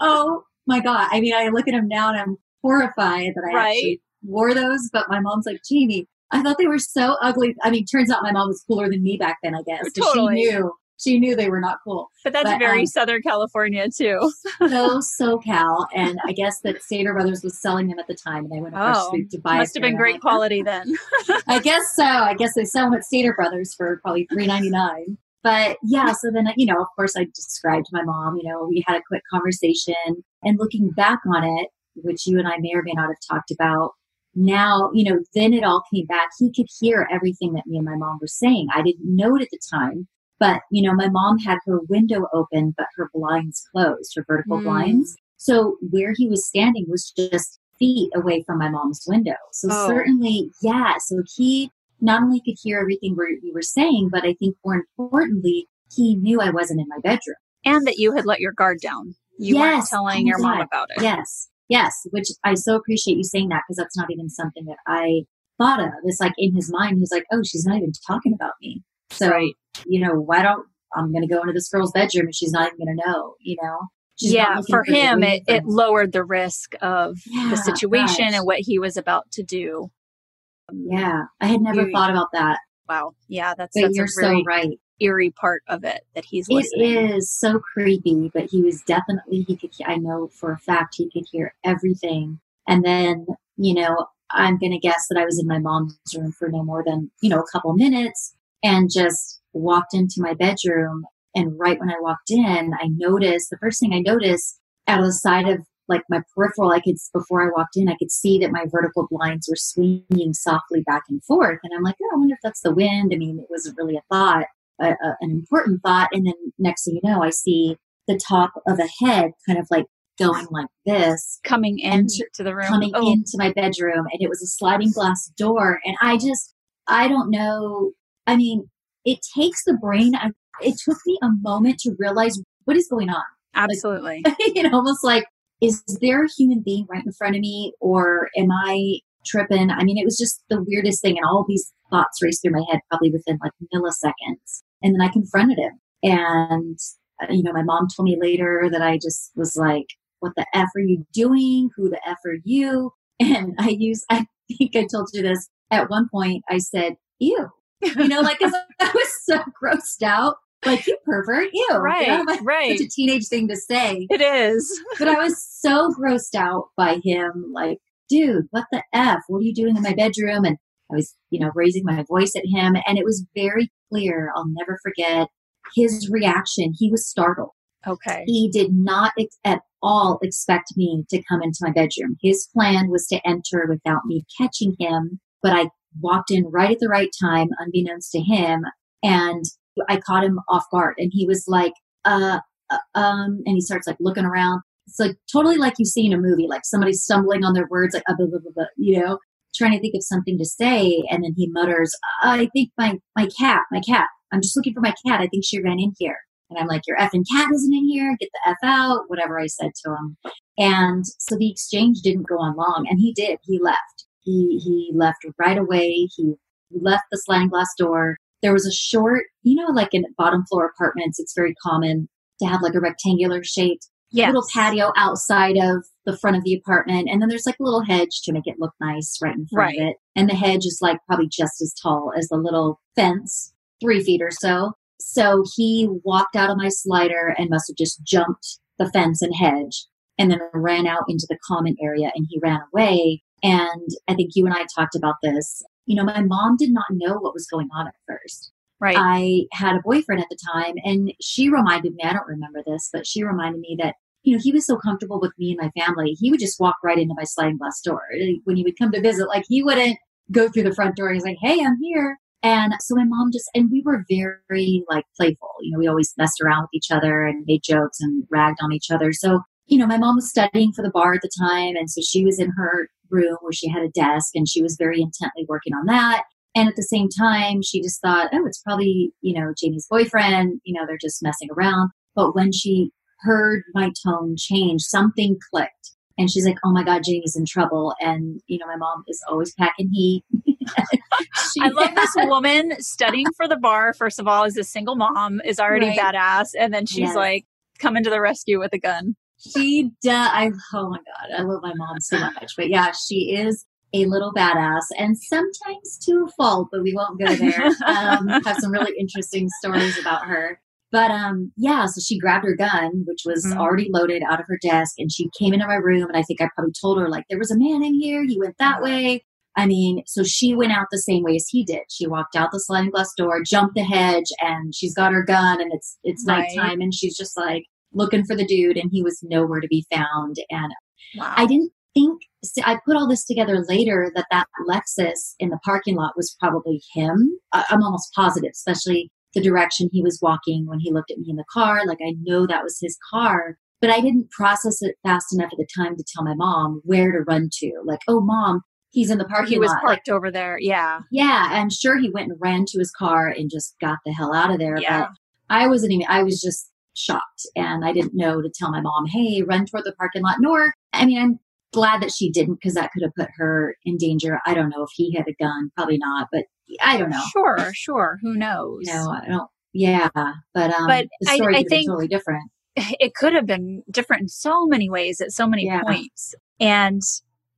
oh my god. I mean I look at them now and I'm horrified that I right? actually wore those, but my mom's like, Jamie, I thought they were so ugly. I mean, turns out my mom was cooler than me back then, I guess. Totally. She knew she knew they were not cool. But that's but, very um, Southern California too. so SoCal, and I guess that Stater Brothers was selling them at the time, and I went across oh, street to buy. Must have been great quality then. I guess so. I guess they sell them at Stater Brothers for probably three ninety nine. But yeah, so then you know, of course, I described to my mom. You know, we had a quick conversation, and looking back on it, which you and I may or may not have talked about. Now, you know, then it all came back. He could hear everything that me and my mom were saying. I didn't know it at the time but, you know, my mom had her window open, but her blinds closed, her vertical mm. blinds. So where he was standing was just feet away from my mom's window. So oh. certainly, yeah. So he not only could hear everything we were saying, but I think more importantly, he knew I wasn't in my bedroom. And that you had let your guard down. You yes, weren't telling your mom about it. Yes. Yes. Which I so appreciate you saying that because that's not even something that I thought of. It's like in his mind, he's like, oh, she's not even talking about me. So, right. you know, why don't I'm going to go into this girl's bedroom and she's not even going to know, you know? She's yeah, for, for him, it, it lowered the risk of yeah, the situation and what he was about to do. Yeah, I had never you, thought about that. Wow. Yeah, that's, but that's you're so right. Eerie part of it that he's listening. It is so creepy, but he was definitely he could. I know for a fact he could hear everything. And then you know, I'm going to guess that I was in my mom's room for no more than you know a couple minutes and just walked into my bedroom. And right when I walked in, I noticed the first thing I noticed out of the side of like my peripheral, I could, before I walked in, I could see that my vertical blinds were swinging softly back and forth. And I'm like, oh, I wonder if that's the wind. I mean, it wasn't really a thought, a, a, an important thought. And then next thing you know, I see the top of a head kind of like going like this coming into the room coming oh. into my bedroom and it was a sliding glass door and i just i don't know I mean, it takes the brain. I, it took me a moment to realize what is going on. Absolutely. Like, you know, almost like, is there a human being right in front of me or am I tripping? I mean, it was just the weirdest thing. And all these thoughts raced through my head probably within like milliseconds. And then I confronted him. And, uh, you know, my mom told me later that I just was like, what the F are you doing? Who the F are you? And I use, I think I told you this at one point, I said, ew. You know, like, cause I was so grossed out. Like, you pervert, ew. Right, you know, like, right. Such a teenage thing to say. It is. But I was so grossed out by him. Like, dude, what the F? What are you doing in my bedroom? And I was, you know, raising my voice at him. And it was very clear. I'll never forget his reaction. He was startled. Okay. He did not ex- at all expect me to come into my bedroom. His plan was to enter without me catching him, but I walked in right at the right time, unbeknownst to him, and I caught him off guard. And he was like, uh, uh, um, and he starts like looking around. It's like totally like you see in a movie, like somebody stumbling on their words, like, uh, blah, blah, blah, blah, you know, trying to think of something to say. And then he mutters, I think my, my cat, my cat, I'm just looking for my cat. I think she ran in here. And I'm like, your effing cat isn't in here. Get the F out, whatever I said to him. And so the exchange didn't go on long. And he did. He left. He, he left right away. He left the sliding glass door. There was a short, you know, like in bottom floor apartments, it's very common to have like a rectangular shaped Yes. little patio outside of the front of the apartment. And then there's like a little hedge to make it look nice right in front Right. of it. And the hedge is like probably just as tall as the little fence, three feet or so. So he walked out of my slider and must have just jumped the fence and hedge and then ran out into the common area and he ran away. And I think you and I talked about this. You know, my mom did not know what was going on at first. Right. I had a boyfriend at the time, and she reminded me, I don't remember this, but she reminded me that, you know, he was so comfortable with me and my family. He would just walk right into my sliding glass door. When he would come to visit, like he wouldn't go through the front door. He's like, hey, I'm here. And so my mom just, and we were very like playful. You know, we always messed around with each other and made jokes and ragged on each other. So, you know, my mom was studying for the bar at the time. And so she was in her room where she had a desk and she was very intently working on that. And at the same time, she just thought, oh, it's probably, you know, Jamie's boyfriend, you know, they're just messing around. But when she heard my tone change, something clicked. And she's like, oh my God, Jamie's in trouble. And, you know, my mom is always packing heat. She- I love this woman studying for the bar. First of all, as a single mom, is already Right. badass, and then she's Yes. like coming to the rescue with a gun. she does. I, oh my God, I love my mom so much. But yeah, she is a little badass and sometimes to a fault, but we won't go there. Um, have some really interesting stories about her. But um, yeah, so she grabbed her gun, which was Mhm. already loaded out of her desk, and she came into my room. And I think I probably told her, like, there was a man in here. He went that way. I mean, so she went out the same way as he did. She walked out the sliding glass door, jumped the hedge, and she's got her gun, and it's it's Right. nighttime, and she's just like looking for the dude, and he was nowhere to be found. And Wow. I didn't think see, I put all this together later that that Lexus in the parking lot was probably him. I'm almost positive, especially the direction he was walking when he looked at me in the car. Like I know that was his car, but I didn't process it fast enough at the time to tell my mom where to run to. Like, oh, mom, he's in the parking lot. he was lot. Parked over there. Yeah. yeah, I'm sure he went and ran to his car and just got the hell out of there. Yeah. But I wasn't even, I was just shocked and I didn't know to tell my mom, hey, run toward the parking lot. Nor, I mean, I'm glad that she didn't because that could have put her in danger. I don't know if he had a gun, probably not, but I don't know. Sure, sure. Who knows? Know, I don't, yeah, but, um, But I- I think- totally different. it could have been different in so many ways at so many Yeah. points. And,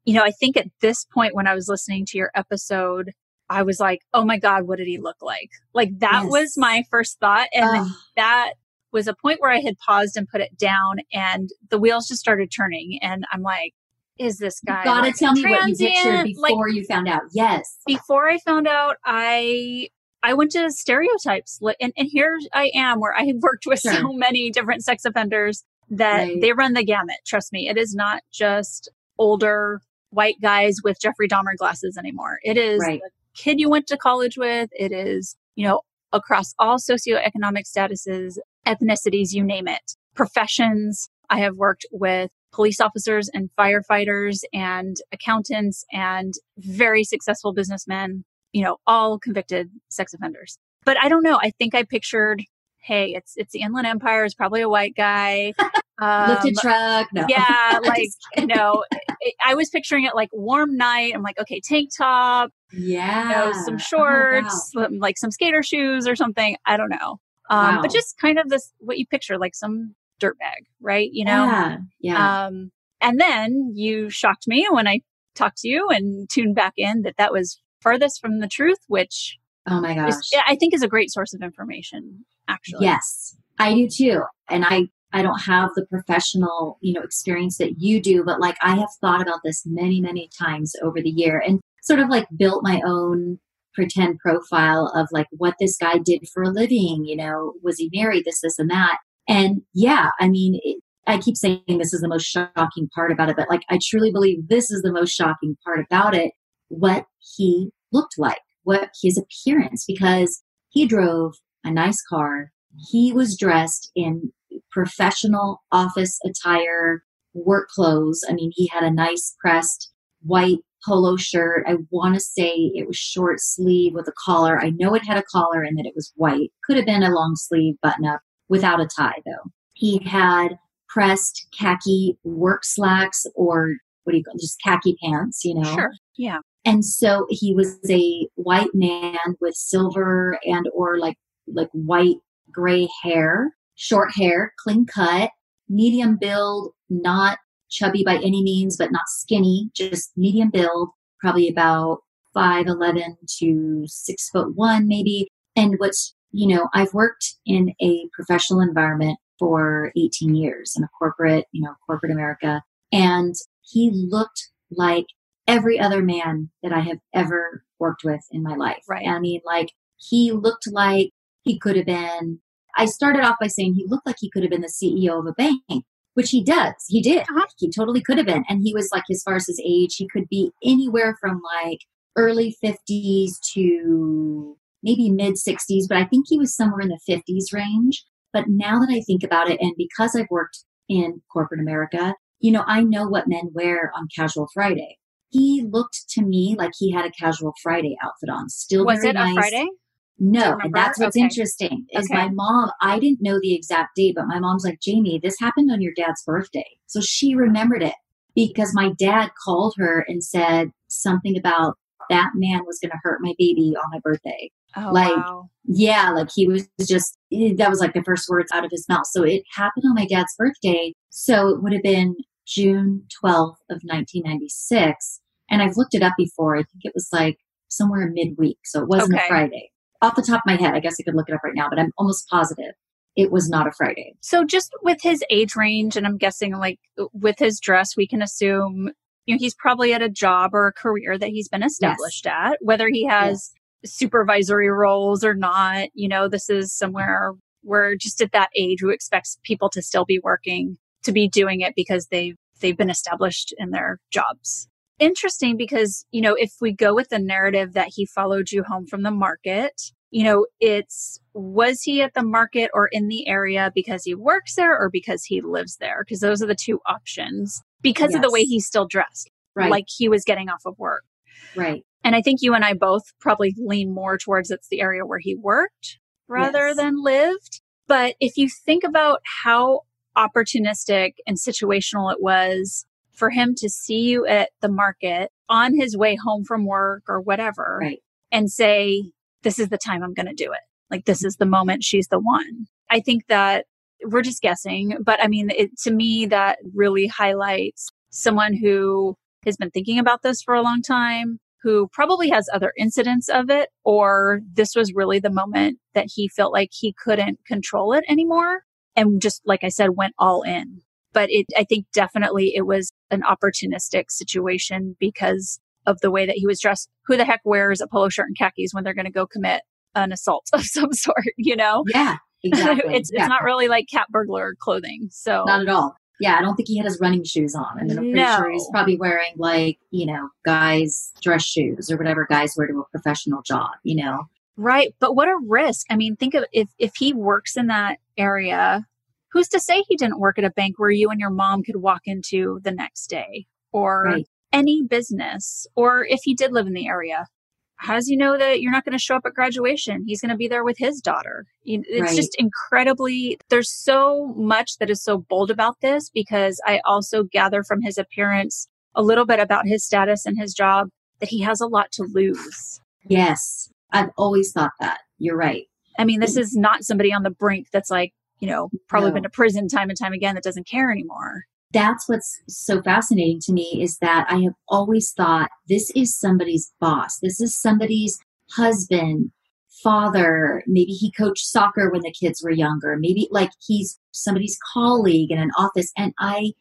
you know, I think at this point when I was listening to your episode, I was like, oh my God, what did he look like? Like that Yes. was my first thought. And Ugh. that was a point where I had paused and put it down and the wheels just started turning. And I'm like, is this You guy? gotta like, tell me what you pictured transient? Like, before you found out. Yes. before I found out, I I went to stereotypes, and and here I am, where I have worked with so many different sex offenders that Right. they run the gamut. Trust me, it is not just older white guys with Jeffrey Dahmer glasses anymore. It is Right. the kid you went to college with. It is you know across all socioeconomic statuses, ethnicities, you name it, professions. I have worked with police officers and firefighters and accountants and very successful businessmen, you know, all convicted sex offenders. But I don't know. I think I pictured, hey, it's it's the Inland Empire. It's probably a white guy. Um, Lifted truck. No. yeah, like you know, it, I was picturing it like warm night. I'm like, okay, tank top, Yeah. you know, some Oh, shorts, wow. like some skater shoes or something. I don't know. Um, Wow. But just kind of this, what you picture, like some dirtbag, right? You know? Yeah. Yeah. Um, and then you shocked me when I talked to you and tuned back in that that was farthest from the truth, which oh my gosh. is, I think is a great source of information, actually. Yes, I do too. And I, I don't have the professional, you know, experience that you do, but like I have thought about this many, many times over the year and sort of like built my own pretend profile of like what this guy did for a living, you know, was he married, this, this, and that. And yeah, I mean, it, I keep saying this is the most shocking part about it, but like I truly believe this is the most shocking part about it what he looked like, what his appearance, because he drove a nice car. He was dressed in professional office attire, work clothes. I mean, he had a nice pressed white polo shirt. I want to say it was short sleeve with a collar. I know it had a collar and that it was white. Could have been a long sleeve button up without a tie though. He had pressed khaki work slacks or what do you call it? just khaki pants, you know? Sure. Yeah. And so he was a white man with silver and or like like white gray hair, short hair, clean cut, medium build, not chubby by any means, but not skinny, just medium build, probably about five eleven to six foot one, maybe. And what's you know, I've worked in a professional environment for 18 years in a corporate, you know, corporate America. And he looked like every other man that I have ever worked with in my life. Right. I mean, like he looked like he could have been, I started off by saying he looked like he could have been the CEO of a bank, which he does. He did. Uh-huh. He totally could have been. And he was like, as far as his age, he could be anywhere from like early 50s to maybe mid 60s, but I think he was somewhere in the 50s range. But now that I think about it, and because I've worked in corporate America, you know, I know what men wear on Casual Friday. He looked to me like he had a Casual Friday outfit on. Still Was very it nice. a Friday? No, and that's what's Okay. interesting is Okay. my mom. I didn't know the exact date, but my mom's like, Jamie, this happened on your dad's birthday, so she remembered it because my dad called her and said something about that man was going to hurt my baby on my birthday. Oh, Like, wow. Yeah, like he was just that was like the first words out of his mouth. So it happened on my dad's birthday. So it would have been June 12th of 1996. And I've looked it up before. I think it was like somewhere midweek. So it wasn't Okay. a Friday. Off the top of my head, I guess I could look it up right now, but I'm almost positive it was not a Friday. So just with his age range, and I'm guessing like with his dress, we can assume you know he's probably at a job or a career that he's been established at, whether he has supervisory roles or not. You know, this is somewhere where just at that age, who expects people to still be working, to be doing it because they they've been established in their jobs. Interesting because you know if we go with the narrative that he followed you home from the market, you know, it's was he at the market or in the area because he works there or because he lives there? Because those are the two options. Because of the way he's still dressed, Right. like he was getting off of work. right. And I think you and I both probably lean more towards it's the area where he worked rather Yes. than lived. But if you think about how opportunistic and situational it was for him to see you at the market on his way home from work or whatever Right. and say, this is the time I'm going to do it. Like, this is the moment she's the one. I think that we're just guessing, but I mean, it, to me, that really highlights someone who has been thinking about this for a long time, who probably has other incidents of it, or this was really the moment that he felt like he couldn't control it anymore. And just like I said, went all in. But it, I think definitely it was an opportunistic situation because of the way that he was dressed. Who the heck wears a polo shirt and khakis when they're going to go commit an assault of some sort, you know? Yeah. Exactly. it's Yeah. it's not really like cat burglar clothing. So Not at all. Yeah, I don't think he had his running shoes on. And then I'm pretty No. sure he's probably wearing like, you know, guys' dress shoes or whatever guys wear to a professional job, you know? Right. But what a risk. I mean, think of if if he works in that area, who's to say he didn't work at a bank where you and your mom could walk into the next day or Right. any business or if he did live in the area? How does he know that you're not going to show up at graduation? He's going to be there with his daughter. It's Right. just incredibly, there's so much that is so bold about this because I also gather from his appearance a little bit about his status and his job that he has a lot to lose. Yes. I've always thought that. You're right. I mean, this is not somebody on the brink that's like, you know, probably No. been to prison time and time again that doesn't care anymore. That's what's so fascinating to me is that I have always thought this is somebody's boss. This is somebody's husband, father. Maybe he coached soccer when the kids were younger. Maybe like he's somebody's colleague in an office. And I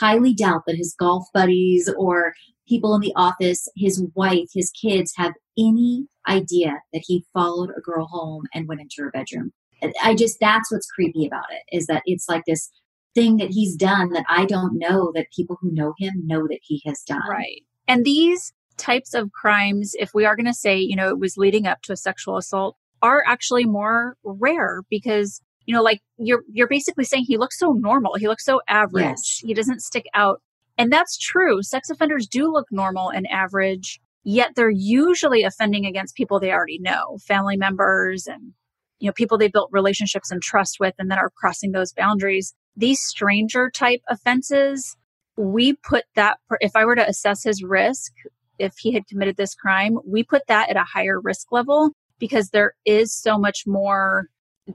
highly doubt that his golf buddies or people in the office, his wife, his kids have any idea that he followed a girl home and went into her bedroom. I just, that's what's creepy about it is that it's like this thing that he's done that I don't know that people who know him know that he has done. Right. And these types of crimes, if we are going to say, you know, it was leading up to a sexual assault, are actually more rare because, you know, like you're you're basically saying he looks so normal, he looks so average, Yes. he doesn't stick out. And that's true. Sex offenders do look normal and average, yet they're usually offending against people they already know, family members and you know, people they built relationships and trust with and then are crossing those boundaries. These stranger type offenses, we put that, if I were to assess his risk, if he had committed this crime, we put that at a higher risk level because there is so much more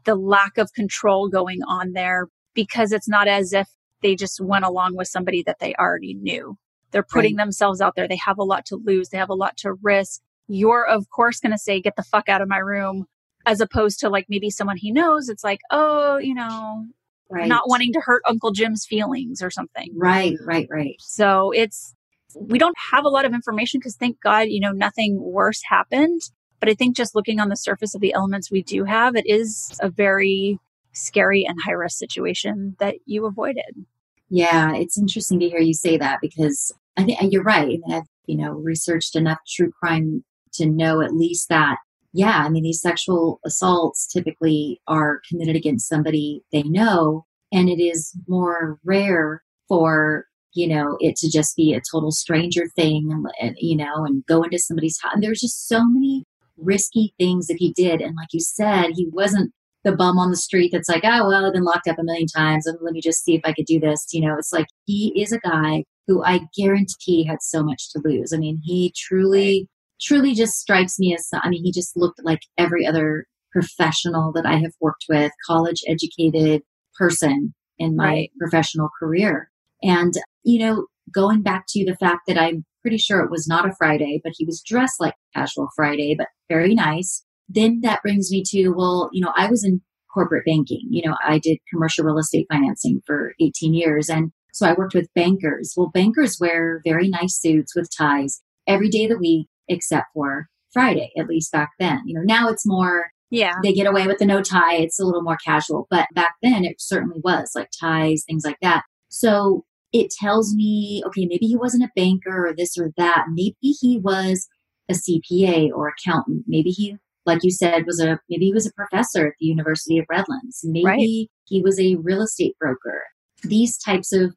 the lack of control going on there because it's not as if they just went along with somebody that they already knew. They're putting Right. themselves out there. They have a lot to lose. They have a lot to risk. You're, of course, going to say, get the fuck out of my room, as opposed to like maybe someone he knows. It's like, oh, you know, Right. not wanting to hurt Uncle Jim's feelings or something. Right, right, right. So it's, we don't have a lot of information because thank God, you know, nothing worse happened. But I think just looking on the surface of the elements we do have, it is a very scary and high risk situation that you avoided. Yeah, it's interesting to hear you say that because I think you're right. I've you know researched enough true crime to know at least that. Yeah, I mean these sexual assaults typically are committed against somebody they know, and it is more rare for you know it to just be a total stranger thing, and, you know, and go into somebody's house. And there's just so many risky things that he did, and like you said, he wasn't the bum on the street that's like, oh, well, I've been locked up a million times. And let me just see if I could do this. You know, it's like he is a guy who I guarantee had so much to lose. I mean, he truly, truly just strikes me as, I mean, he just looked like every other professional that I have worked with, college educated person in my Right. professional career. And, you know, going back to the fact that I'm pretty sure it was not a Friday, but he was dressed like casual Friday, but very nice then that brings me to well you know i was in corporate banking you know i did commercial real estate financing for 18 years and so i worked with bankers well bankers wear very nice suits with ties every day of the week except for friday at least back then you know now it's more Yeah. they get away with the no tie it's a little more casual but back then it certainly was like ties things like that so it tells me okay maybe he wasn't a banker or this or that maybe he was a cpa or accountant maybe he like you said, was a maybe he was a professor at the University of Redlands. Maybe Right. he was a real estate broker. These types of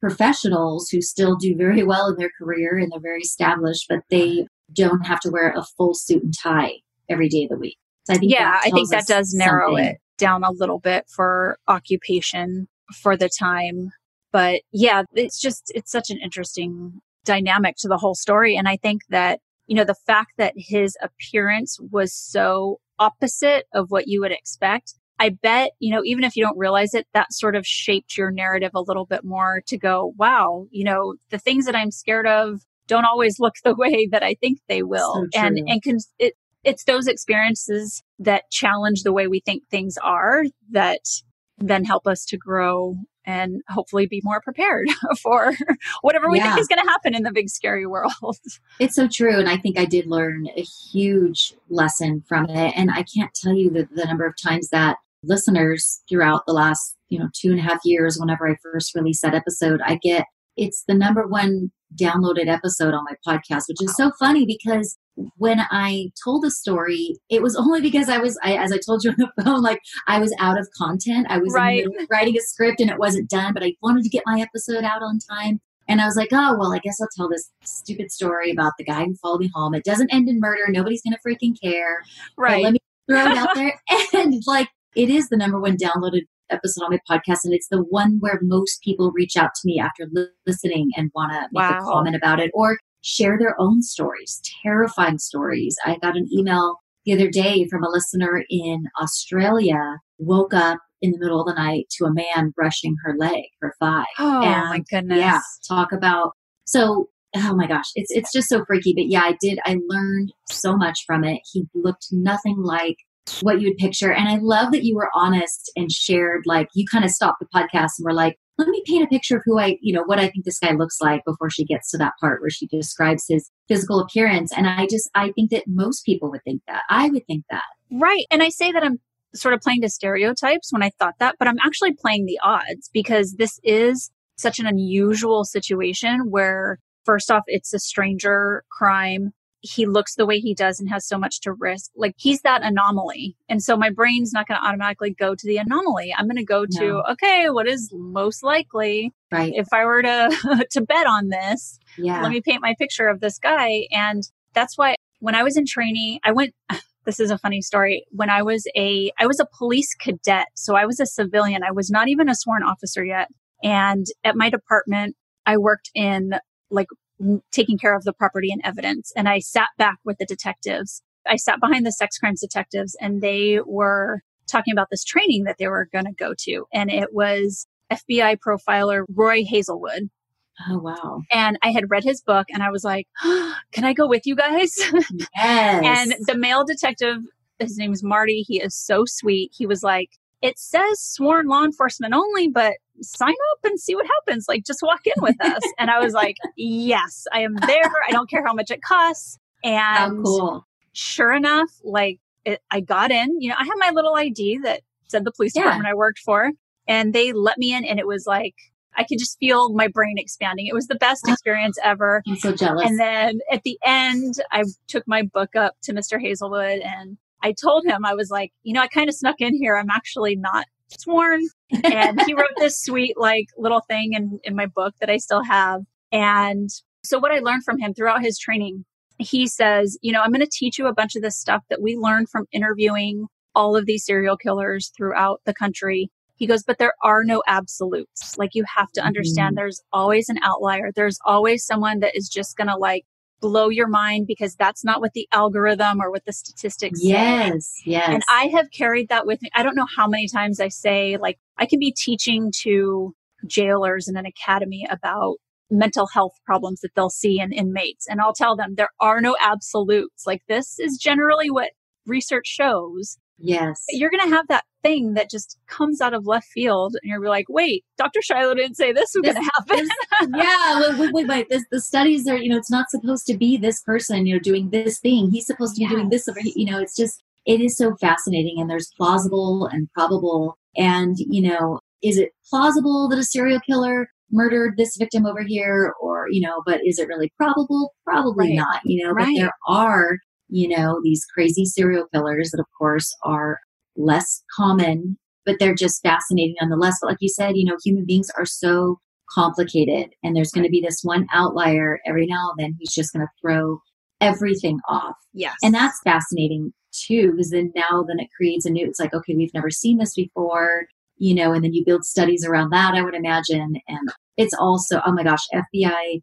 professionals who still do very well in their career and they're very established, but they don't have to wear a full suit and tie every day of the week. So I think yeah, I think that does narrow something. it down a little bit for occupation for the time. But yeah, it's just, it's such an interesting dynamic to the whole story. And I think that, you know, the fact that his appearance was so opposite of what you would expect, I bet, you know, even if you don't realize it, that sort of shaped your narrative a little bit more to go, wow, you know, the things that I'm scared of don't always look the way that I think they will. So and and can, it, it's those experiences that challenge the way we think things are that then help us to grow and hopefully be more prepared for whatever we Yeah. think is going to happen in the big scary world. It's so true. And I think I did learn a huge lesson from it. And I can't tell you the, the number of times that listeners throughout the last, you know, two and a half years, whenever I first released that episode, I get it's the number one downloaded episode on my podcast, which is so funny because when I told the story, it was only because I was, I, as I told you on the phone, like I was out of content. I was Right. writing a script and it wasn't done, but I wanted to get my episode out on time. And I was like, oh, well, I guess I'll tell this stupid story about the guy who followed me home. It doesn't end in murder. Nobody's going to freaking care. But let me throw it out there. And like, it is the number one downloaded episode on my podcast. And it's the one where most people reach out to me after li- listening and want to make a comment about it or share their own stories, terrifying stories. I got an email the other day from a listener in Australia, woke up in the middle of the night to a man brushing her leg, her thigh. Oh And, my goodness. Yeah, talk about so oh my gosh, it's it's just so freaky. But yeah, I did I learned so much from it. He looked nothing like what you would picture. And I love that you were honest and shared like you kind of stopped the podcast and were like, let me paint a picture of who I, you know, what I think this guy looks like before she gets to that part where she describes his physical appearance. And I just I think that most people would think that. I would think that. Right. And I say that I'm sort of playing to stereotypes when I thought that, but I'm actually playing the odds because this is such an unusual situation where first off, it's a stranger crime. He looks the way he does and has so much to risk. Like he's that anomaly. And so my brain's not going to automatically go to the anomaly. I'm going to go to, No. okay, what is most likely Right. if I were to, to bet on this? yeah. let me paint my picture of this guy. And that's why when I was in training, I went, this is a funny story. When I was a, I was a police cadet. So I was a civilian. I was not even a sworn officer yet. And at my department, I worked in like taking care of the property and evidence. And I sat back with the detectives. I sat behind the sex crimes detectives and they were talking about this training that they were going to go to. And it was FBI profiler Roy Hazelwood oh wow. and I had read his book and I was like, can I go with you guys? Yes. and the male detective, his name is Marty. He is so sweet. He was like, it says sworn law enforcement only, but sign up and see what happens. Like, just walk in with us. and I was like, yes, I am there. I don't care how much it costs. And cool. sure enough, like it, I got in, you know, I had my little ID that said the police Yeah. department I worked for and they let me in and it was like, I could just feel my brain expanding. It was the best experience ever. I'm so jealous. And then at the end, I took my book up to Mr. Hazelwood and I told him, I was like, you know, I kind of snuck in here. I'm actually not sworn. And he wrote this sweet, like, little thing in, in my book that I still have. And so, what I learned from him throughout his training, he says, you know, I'm going to teach you a bunch of this stuff that we learned from interviewing all of these serial killers throughout the country. He goes, but there are no absolutes. Like you have to understand mm-hmm. there's always an outlier. There's always someone that is just going to like blow your mind because that's not what the algorithm or what the statistics say. yes. Yes. And I have carried that with me. I don't know how many times I say, like, I can be teaching to jailers in an academy about mental health problems that they'll see in inmates. And I'll tell them there are no absolutes. Like, this is generally what research shows. Yes. You're going to have that thing that just comes out of left field. And you're like, wait, Dr. Shiloh didn't say this was going to happen. yeah, wait, wait, wait. This, the studies are, you know, it's not supposed to be this person, you know, doing this thing. He's supposed to be doing this over, you know, it's just, it is so fascinating. And there's plausible and probable. And, you know, is it plausible that a serial killer murdered this victim over here? Or, you know, but is it really probable? Probably Right. not, you know, Right. but there are, you know, these crazy serial killers that, of course, are less common, but they're just fascinating nonetheless. But like you said, you know, human beings are so complicated and there's going to be this one outlier every now and then he's just going to throw everything off yes. and that's fascinating too because then now then it creates a new it's like okay we've never seen this before you know and then you build studies around that i would imagine and it's also oh my gosh fbi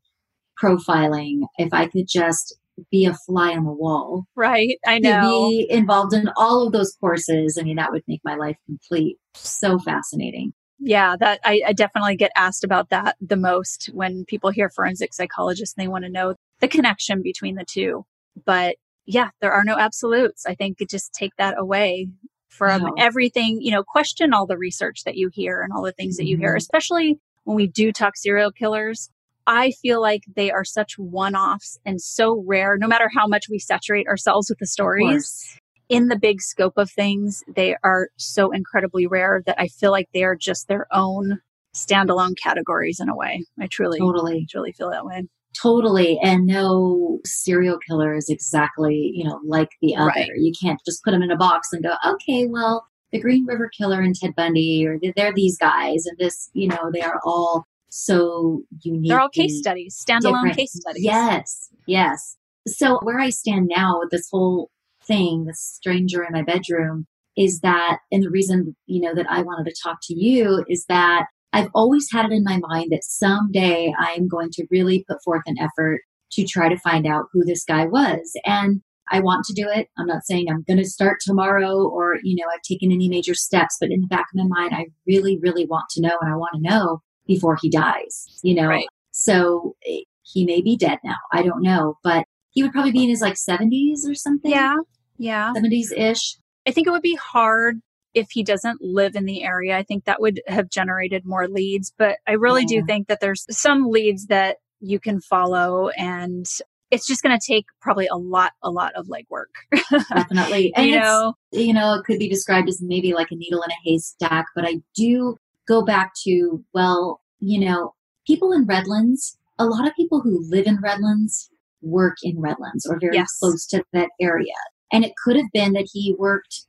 profiling if i could just be a fly on the wall right. I to know. be involved in all of those courses i mean that would make my life complete so fascinating Yeah, that I, I definitely get asked about that the most when people hear forensic psychologists and they want to know the connection between the two. But yeah, there are no absolutes. I think just take that away from Wow. everything, you know, question all the research that you hear and all the things that you hear, Mhm. especially when we do talk serial killers. I feel like they are such one offs and so rare, no matter how much we saturate ourselves with the stories in the big scope of things, they are so incredibly rare that I feel like they are just their own standalone categories in a way. I truly, totally truly feel that way. Totally. And no serial killer is exactly, you know, like the other. Right. You can't just put them in a box and go, okay, well, the Green River Killer and Ted Bundy, or they're these guys, and this, you know, they are all so unique. They're all case studies, standalone different. case studies. Yes, yes. So where I stand now with this whole thing, this stranger in my bedroom, is that, and the reason, you know, that I wanted to talk to you is that I've always had it in my mind that someday I am going to really put forth an effort to try to find out who this guy was. And I want to do it. I'm not saying I'm going to start tomorrow or, you know, I've taken any major steps, but in the back of my mind, I really, really want to know and I want to know before he dies, you know? Right. So eh, he may be dead now. I don't know, but he would probably be in his like 70s or something. Yeah. Yeah. 70s ish. I think it would be hard if he doesn't live in the area. I think that would have generated more leads, but I really Yeah. do think that there's some leads that you can follow and it's just going to take probably a lot, a lot of legwork. Definitely. And you know, you know, it could be described as maybe like a needle in a haystack, but I do go back to, well, you know, people in Redlands, a lot of people who live in Redlands work in Redlands or very Yes. close to that area. And it could have been that he worked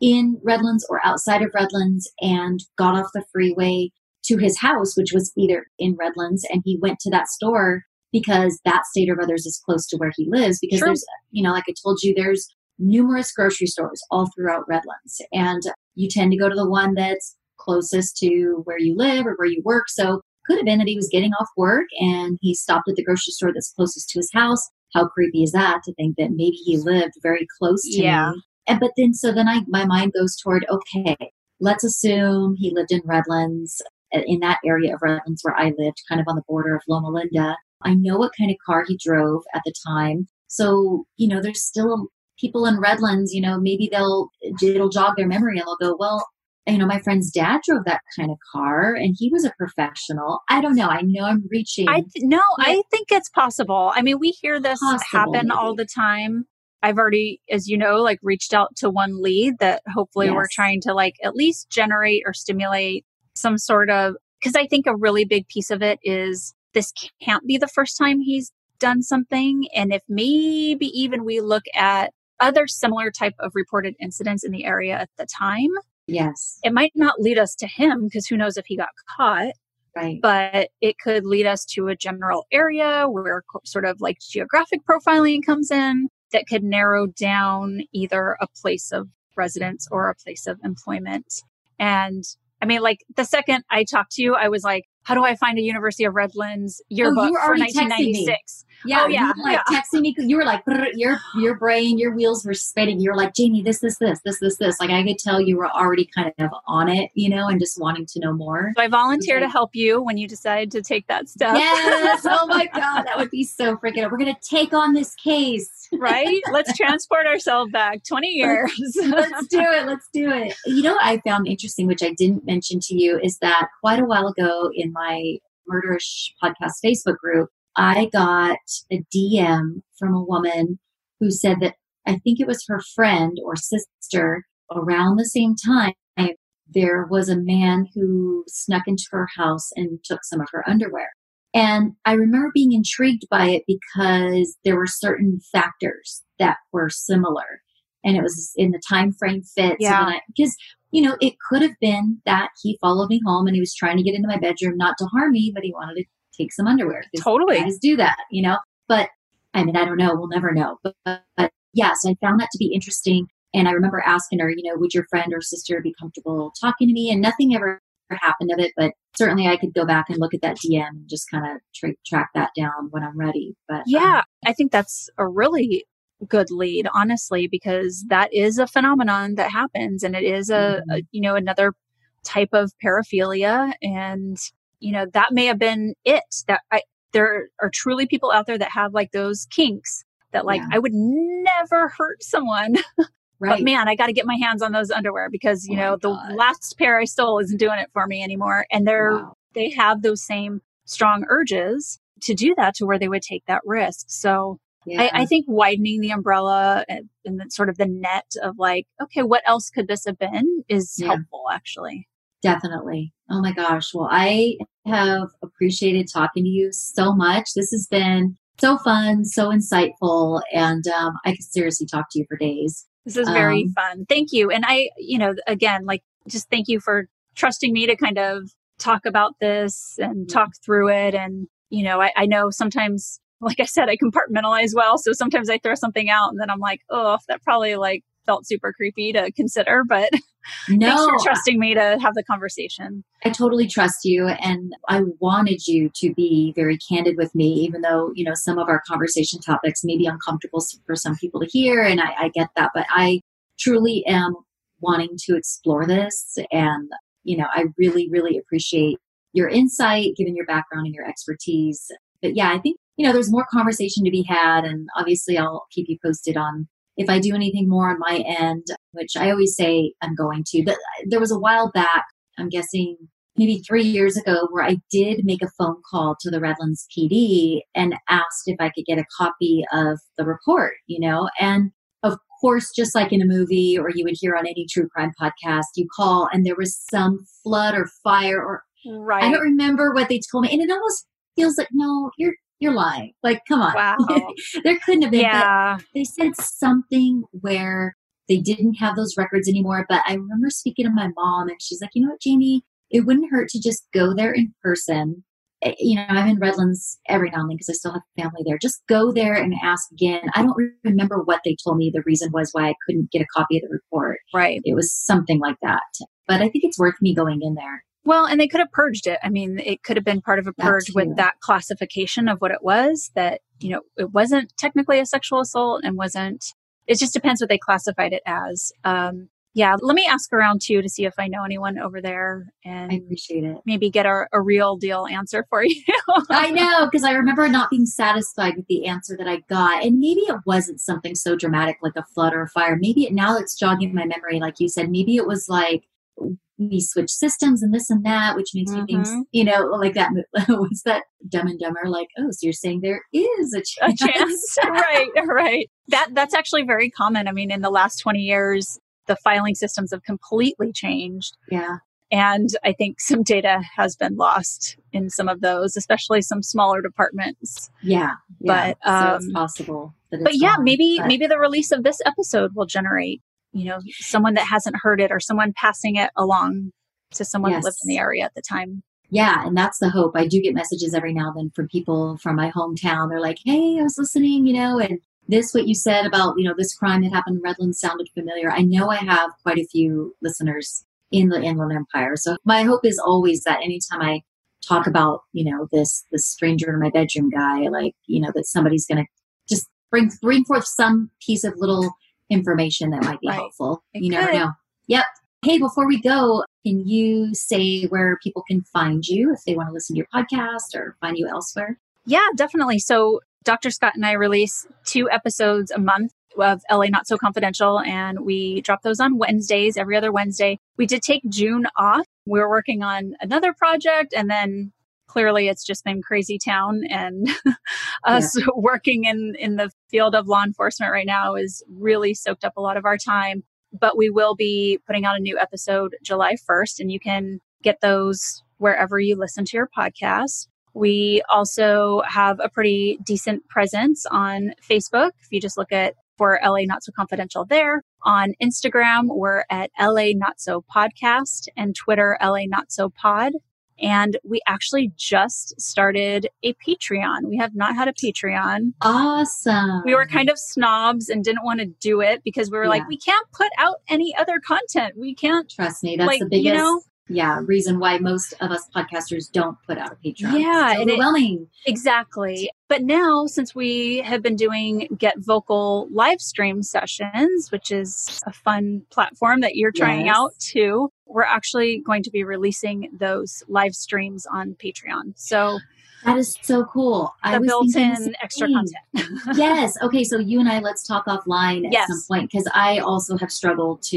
in Redlands or outside of Redlands and got off the freeway to his house, which was either in Redlands, and he went to that store because that Stater Brothers is close to where he lives. Because True. there's, you know, like I told you, there's numerous grocery stores all throughout Redlands, and you tend to go to the one that's closest to where you live or where you work. So could have been that he was getting off work and he stopped at the grocery store that's closest to his house. How creepy is that to think that maybe he lived very close to Yeah. me? And but then so then I my mind goes toward okay, let's assume he lived in Redlands uh, in that area of Redlands where I lived, kind of on the border of Loma Linda. I know what kind of car he drove at the time. So, you know, there's still people in Redlands, you know, maybe they'll it'll jog their memory and they'll go, well, you know, my friend's dad drove that kind of car and he was a professional. I don't know. I know I'm reaching. I th- no, I think it's possible. I mean, we hear this Possible, happen all the time. I've already, as you know, like reached out to one lead that hopefully we're trying to like at least generate or stimulate some sort of because I think a really big piece of it is this can't be the first time he's done something. And if maybe even we look at other similar type of reported incidents in the area at the time, yes, it might not lead us to him because who knows if he got caught right. but it could lead us to a general area where sort of like geographic profiling comes in that could narrow down either a place of residence or a place of employment. And I mean, like the second I talked to you, I was like, how do I find a University of Redlands oh, yearbook were for already texting 1996? Yeah, Oh, yeah, you were like yeah. texting me. You were like, your your brain, your wheels were spinning. You were like, Jamie, this, this, this, this, this, this. Like I could tell you were already kind of on it, you know, and just wanting to know more. So I volunteer to help you when you decide to take that step. Yes. Oh my God, that would be so freaking. We're gonna take on this case. right? Let's transport ourselves back 20 years. Let's do it. Let's do it. You know what I found interesting, which I didn't mention to you, is that quite a while ago in my Murderish podcast Facebook group, I got a DM from a woman who said that I think it was her friend or sister around the same time. There was a man who snuck into her house and took some of her underwear. And I remember being intrigued by it because there were certain factors that were similar and it was in the time frame fit. Yeah. Because, you know, it could have been that he followed me home and he was trying to get into my bedroom, not to harm me, but he wanted to take some underwear. Totally. Guys do that, you know? But I mean, I don't know. We'll never know. But, but yeah, so I found that to be interesting. And I remember asking her, you know, would your friend or sister be comfortable talking to me? And nothing ever happened of it, but certainly I could go back and look at that DM and just kind of tra- track that down when I'm ready. But um, Yeah, I think that's a really good lead, honestly, because that is a phenomenon that happens, and it is a, a mm-hmm. you know another type of paraphilia, and you know that may have been it. That I, there are truly people out there that have like those kinks that like Yeah. I would never hurt someone, right. but man, I got to get my hands on those underwear because you Oh know the last pair I stole isn't doing it for me anymore, and they're Wow. they have those same strong urges to do that to where they would take that risk. So Yeah. I, I think widening the umbrella and, and sort of the net of like, okay, what else could this have been is Yeah. helpful actually. Definitely. Oh my gosh. Well, I have appreciated talking to you so much. This has been so fun, so insightful, and um, I could seriously talk to you for days. This is very Um, fun. Thank you. And I, you know, again, like just thank you for trusting me to kind of talk about this and talk through it. And, you know, I, I know sometimes, like I said, I compartmentalize well. So sometimes I throw something out and then I'm like, oh, that probably like felt super creepy to consider, but no, thanks for trusting me to have the conversation. I totally trust you. And I wanted you to be very candid with me, even though, you know, some of our conversation topics may be uncomfortable for some people to hear. And I, I get that. But I truly am wanting to explore this. And, you know, I really, really appreciate your insight, given your background and your expertise. But yeah, I think, you know, there's more conversation to be had. And obviously, I'll keep you posted on if I do anything more on my end, which I always say I'm going to. But there was a while back, I'm guessing maybe three years ago, where I did make a phone call to the Redlands PD and asked if I could get a copy of the report, you know, and of course, just like in a movie or you would hear on any true crime podcast, you call and there was some flood or fire or right. I don't remember what they told me. And it almost feels like, no, you're you're lying. Like, come on. Wow. there couldn't have been. Yeah. They said something where they didn't have those records anymore. But I remember speaking to my mom and she's like, you know what, Jamie, it wouldn't hurt to just go there in person. Eh, you know, I'm in Redlands every now and then because I still have family there. Just go there and ask again. I don't remember what they told me the reason was why I couldn't get a copy of the report. Right. It was something like that. But I think it's worth me going in there. Well, and they could have purged it. I mean, it could have been part of a purge with that classification of what it was that, you know, it wasn't technically a sexual assault and wasn't, it just depends what they classified it as. Um, yeah, let me ask around too to see if I know anyone over there and I appreciate it. maybe get a, a real deal answer for you. I know, because I remember not being satisfied with the answer that I got. And maybe it wasn't something so dramatic like a flood or a fire. Maybe it, now it's jogging my memory, like you said, maybe it was like, we switch systems and this and that, which makes me think, Mhm. you know, like that. Was that Dumb and Dumber? Like, oh, so you're saying there is a a chance? chance. right, right. That that's actually very common. I mean, in the last 20 years, the filing systems have completely changed. yeah, And I think some data has been lost in some of those, especially some smaller departments. yeah, yeah. But, so it's um, possible. That But yeah, gone, maybe but- maybe the release of this episode will generate, you know, someone that hasn't heard it or someone passing it along to someone that lived in the area at the time. Yeah, and that's the hope. I do get messages every now and then from people from my hometown. They're like, "Hey, I was listening, you know, and this what you said about you know this crime that happened in Redlands sounded familiar." I know I have quite a few listeners in the Inland Empire, so my hope is always that anytime I talk about you know this this stranger in my bedroom guy, like you know that somebody's going to just bring bring forth some piece of little information that might be Right. helpful. It you never know. Yep. Hey, before we go, can you say where people can find you if they want to listen to your podcast or find you elsewhere? Yeah, definitely. So Dr. Scott and I release two episodes a month of LA Not So Confidential, and we drop those on Wednesdays, every other Wednesday. We did take June off. We were working on another project, and then clearly it's just been crazy town and us working in in the field of law enforcement right now is really soaked up a lot of our time but we will be putting out a new episode July 1st, and you can get those wherever you listen to your podcast. We also have a pretty decent presence on Facebook. If you just look at for LA Not So Confidential there. On Instagram, we're at LA Not So Podcast and Twitter, LA Not So Pod. And we actually just started a Patreon. We have not had a Patreon Awesome. we were kind of snobs and didn't want to do it because we were like, we can't put out any other content. We can't. Trust me, that's like, the biggest you know? Yeah reason why most of us podcasters don't put out a Patreon. Yeah, it's and it- overwhelming. Exactly. But now, since we have been doing Get Vocal live stream sessions, which is a fun platform that you're trying Yes. out too, we're actually going to be releasing those live streams on Patreon. So that is so cool. I the was built thinking the in extra content. yes. Okay. So you and I, let's talk offline at Yes. some point because I also have struggled to,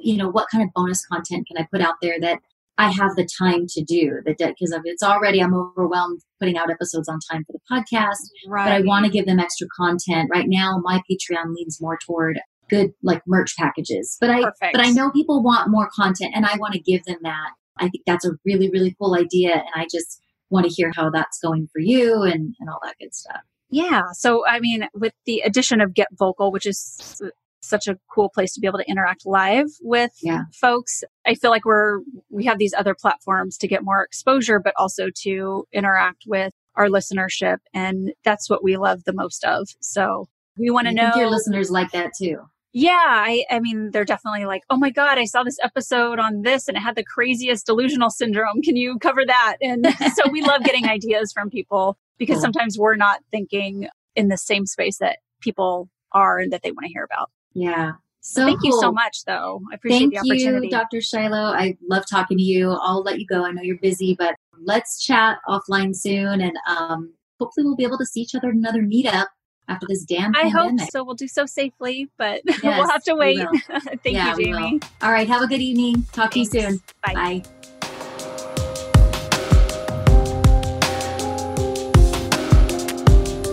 you know, what kind of bonus content can I put out there that I have the time to do? That because of it's already I'm overwhelmed putting out episodes on time for the podcast, right. but I want to give them extra content. Right now, my Patreon leans more toward good like merch packages, but I Perfect. but I know people want more content, and I want to give them that. I think that's a really really cool idea, and I just want to hear how that's going for you and and all that good stuff. Yeah. So, I mean, with the addition of Get Vocal, which is such a cool place to be able to interact live with Yeah. folks, I feel like we're, we have these other platforms to get more exposure, but also to interact with our listenership. And that's what we love the most of. So, we want to know. your listeners like that too. Yeah, I, I mean, they're definitely like, oh my God, I saw this episode on this and it had the craziest delusional syndrome. Can you cover that? And so we love getting ideas from people because Cool. sometimes we're not thinking in the same space that people are and that they want to hear about. Yeah. So Thank you so much, though. I appreciate Thank the opportunity. you, Dr. Shiloh. I love talking to you. I'll let you go. I know you're busy, but let's chat offline soon. And um, hopefully, we'll be able to see each other at another meetup after this damn I hope so. We'll do so safely, but we'll have to wait. Thank Yeah, you, Jamie. will. All right. Have a good evening. Talk to you soon. Bye. Bye.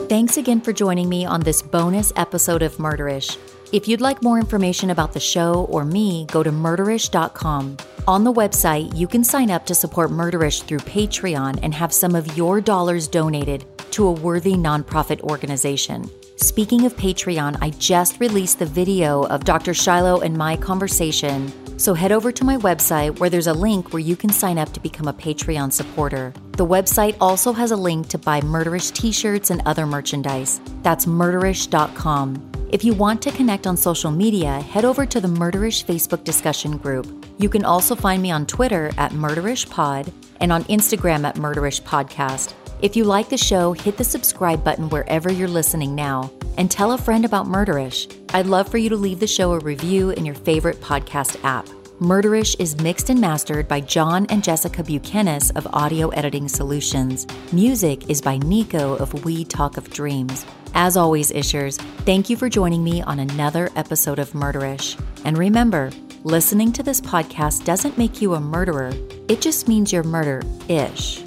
Thanks again for joining me on this bonus episode of Murderish. If you'd like more information about the show or me, go to murderish.com. On the website, you can sign up to support Murderish through Patreon and have some of your dollars donated to a worthy nonprofit organization. Speaking of Patreon, I just released the video of Dr. Shiloh and my conversation. So head over to my website where there's a link where you can sign up to become a Patreon supporter. The website also has a link to buy Murderish t shirts and other merchandise. That's murderish.com. If you want to connect on social media, head over to the Murderish Facebook discussion group. You can also find me on Twitter at MurderishPod and on Instagram at Murderish Podcast. If you like the show, hit the subscribe button wherever you're listening now and tell a friend about Murderish. I'd love for you to leave the show a review in your favorite podcast app. Murderish is mixed and mastered by John and Jessica Buchanan of Audio Editing Solutions. Music is by Nico of We Talk of Dreams. As always, Ishers, thank you for joining me on another episode of Murderish. And remember, listening to this podcast doesn't make you a murderer, it just means you're murder ish.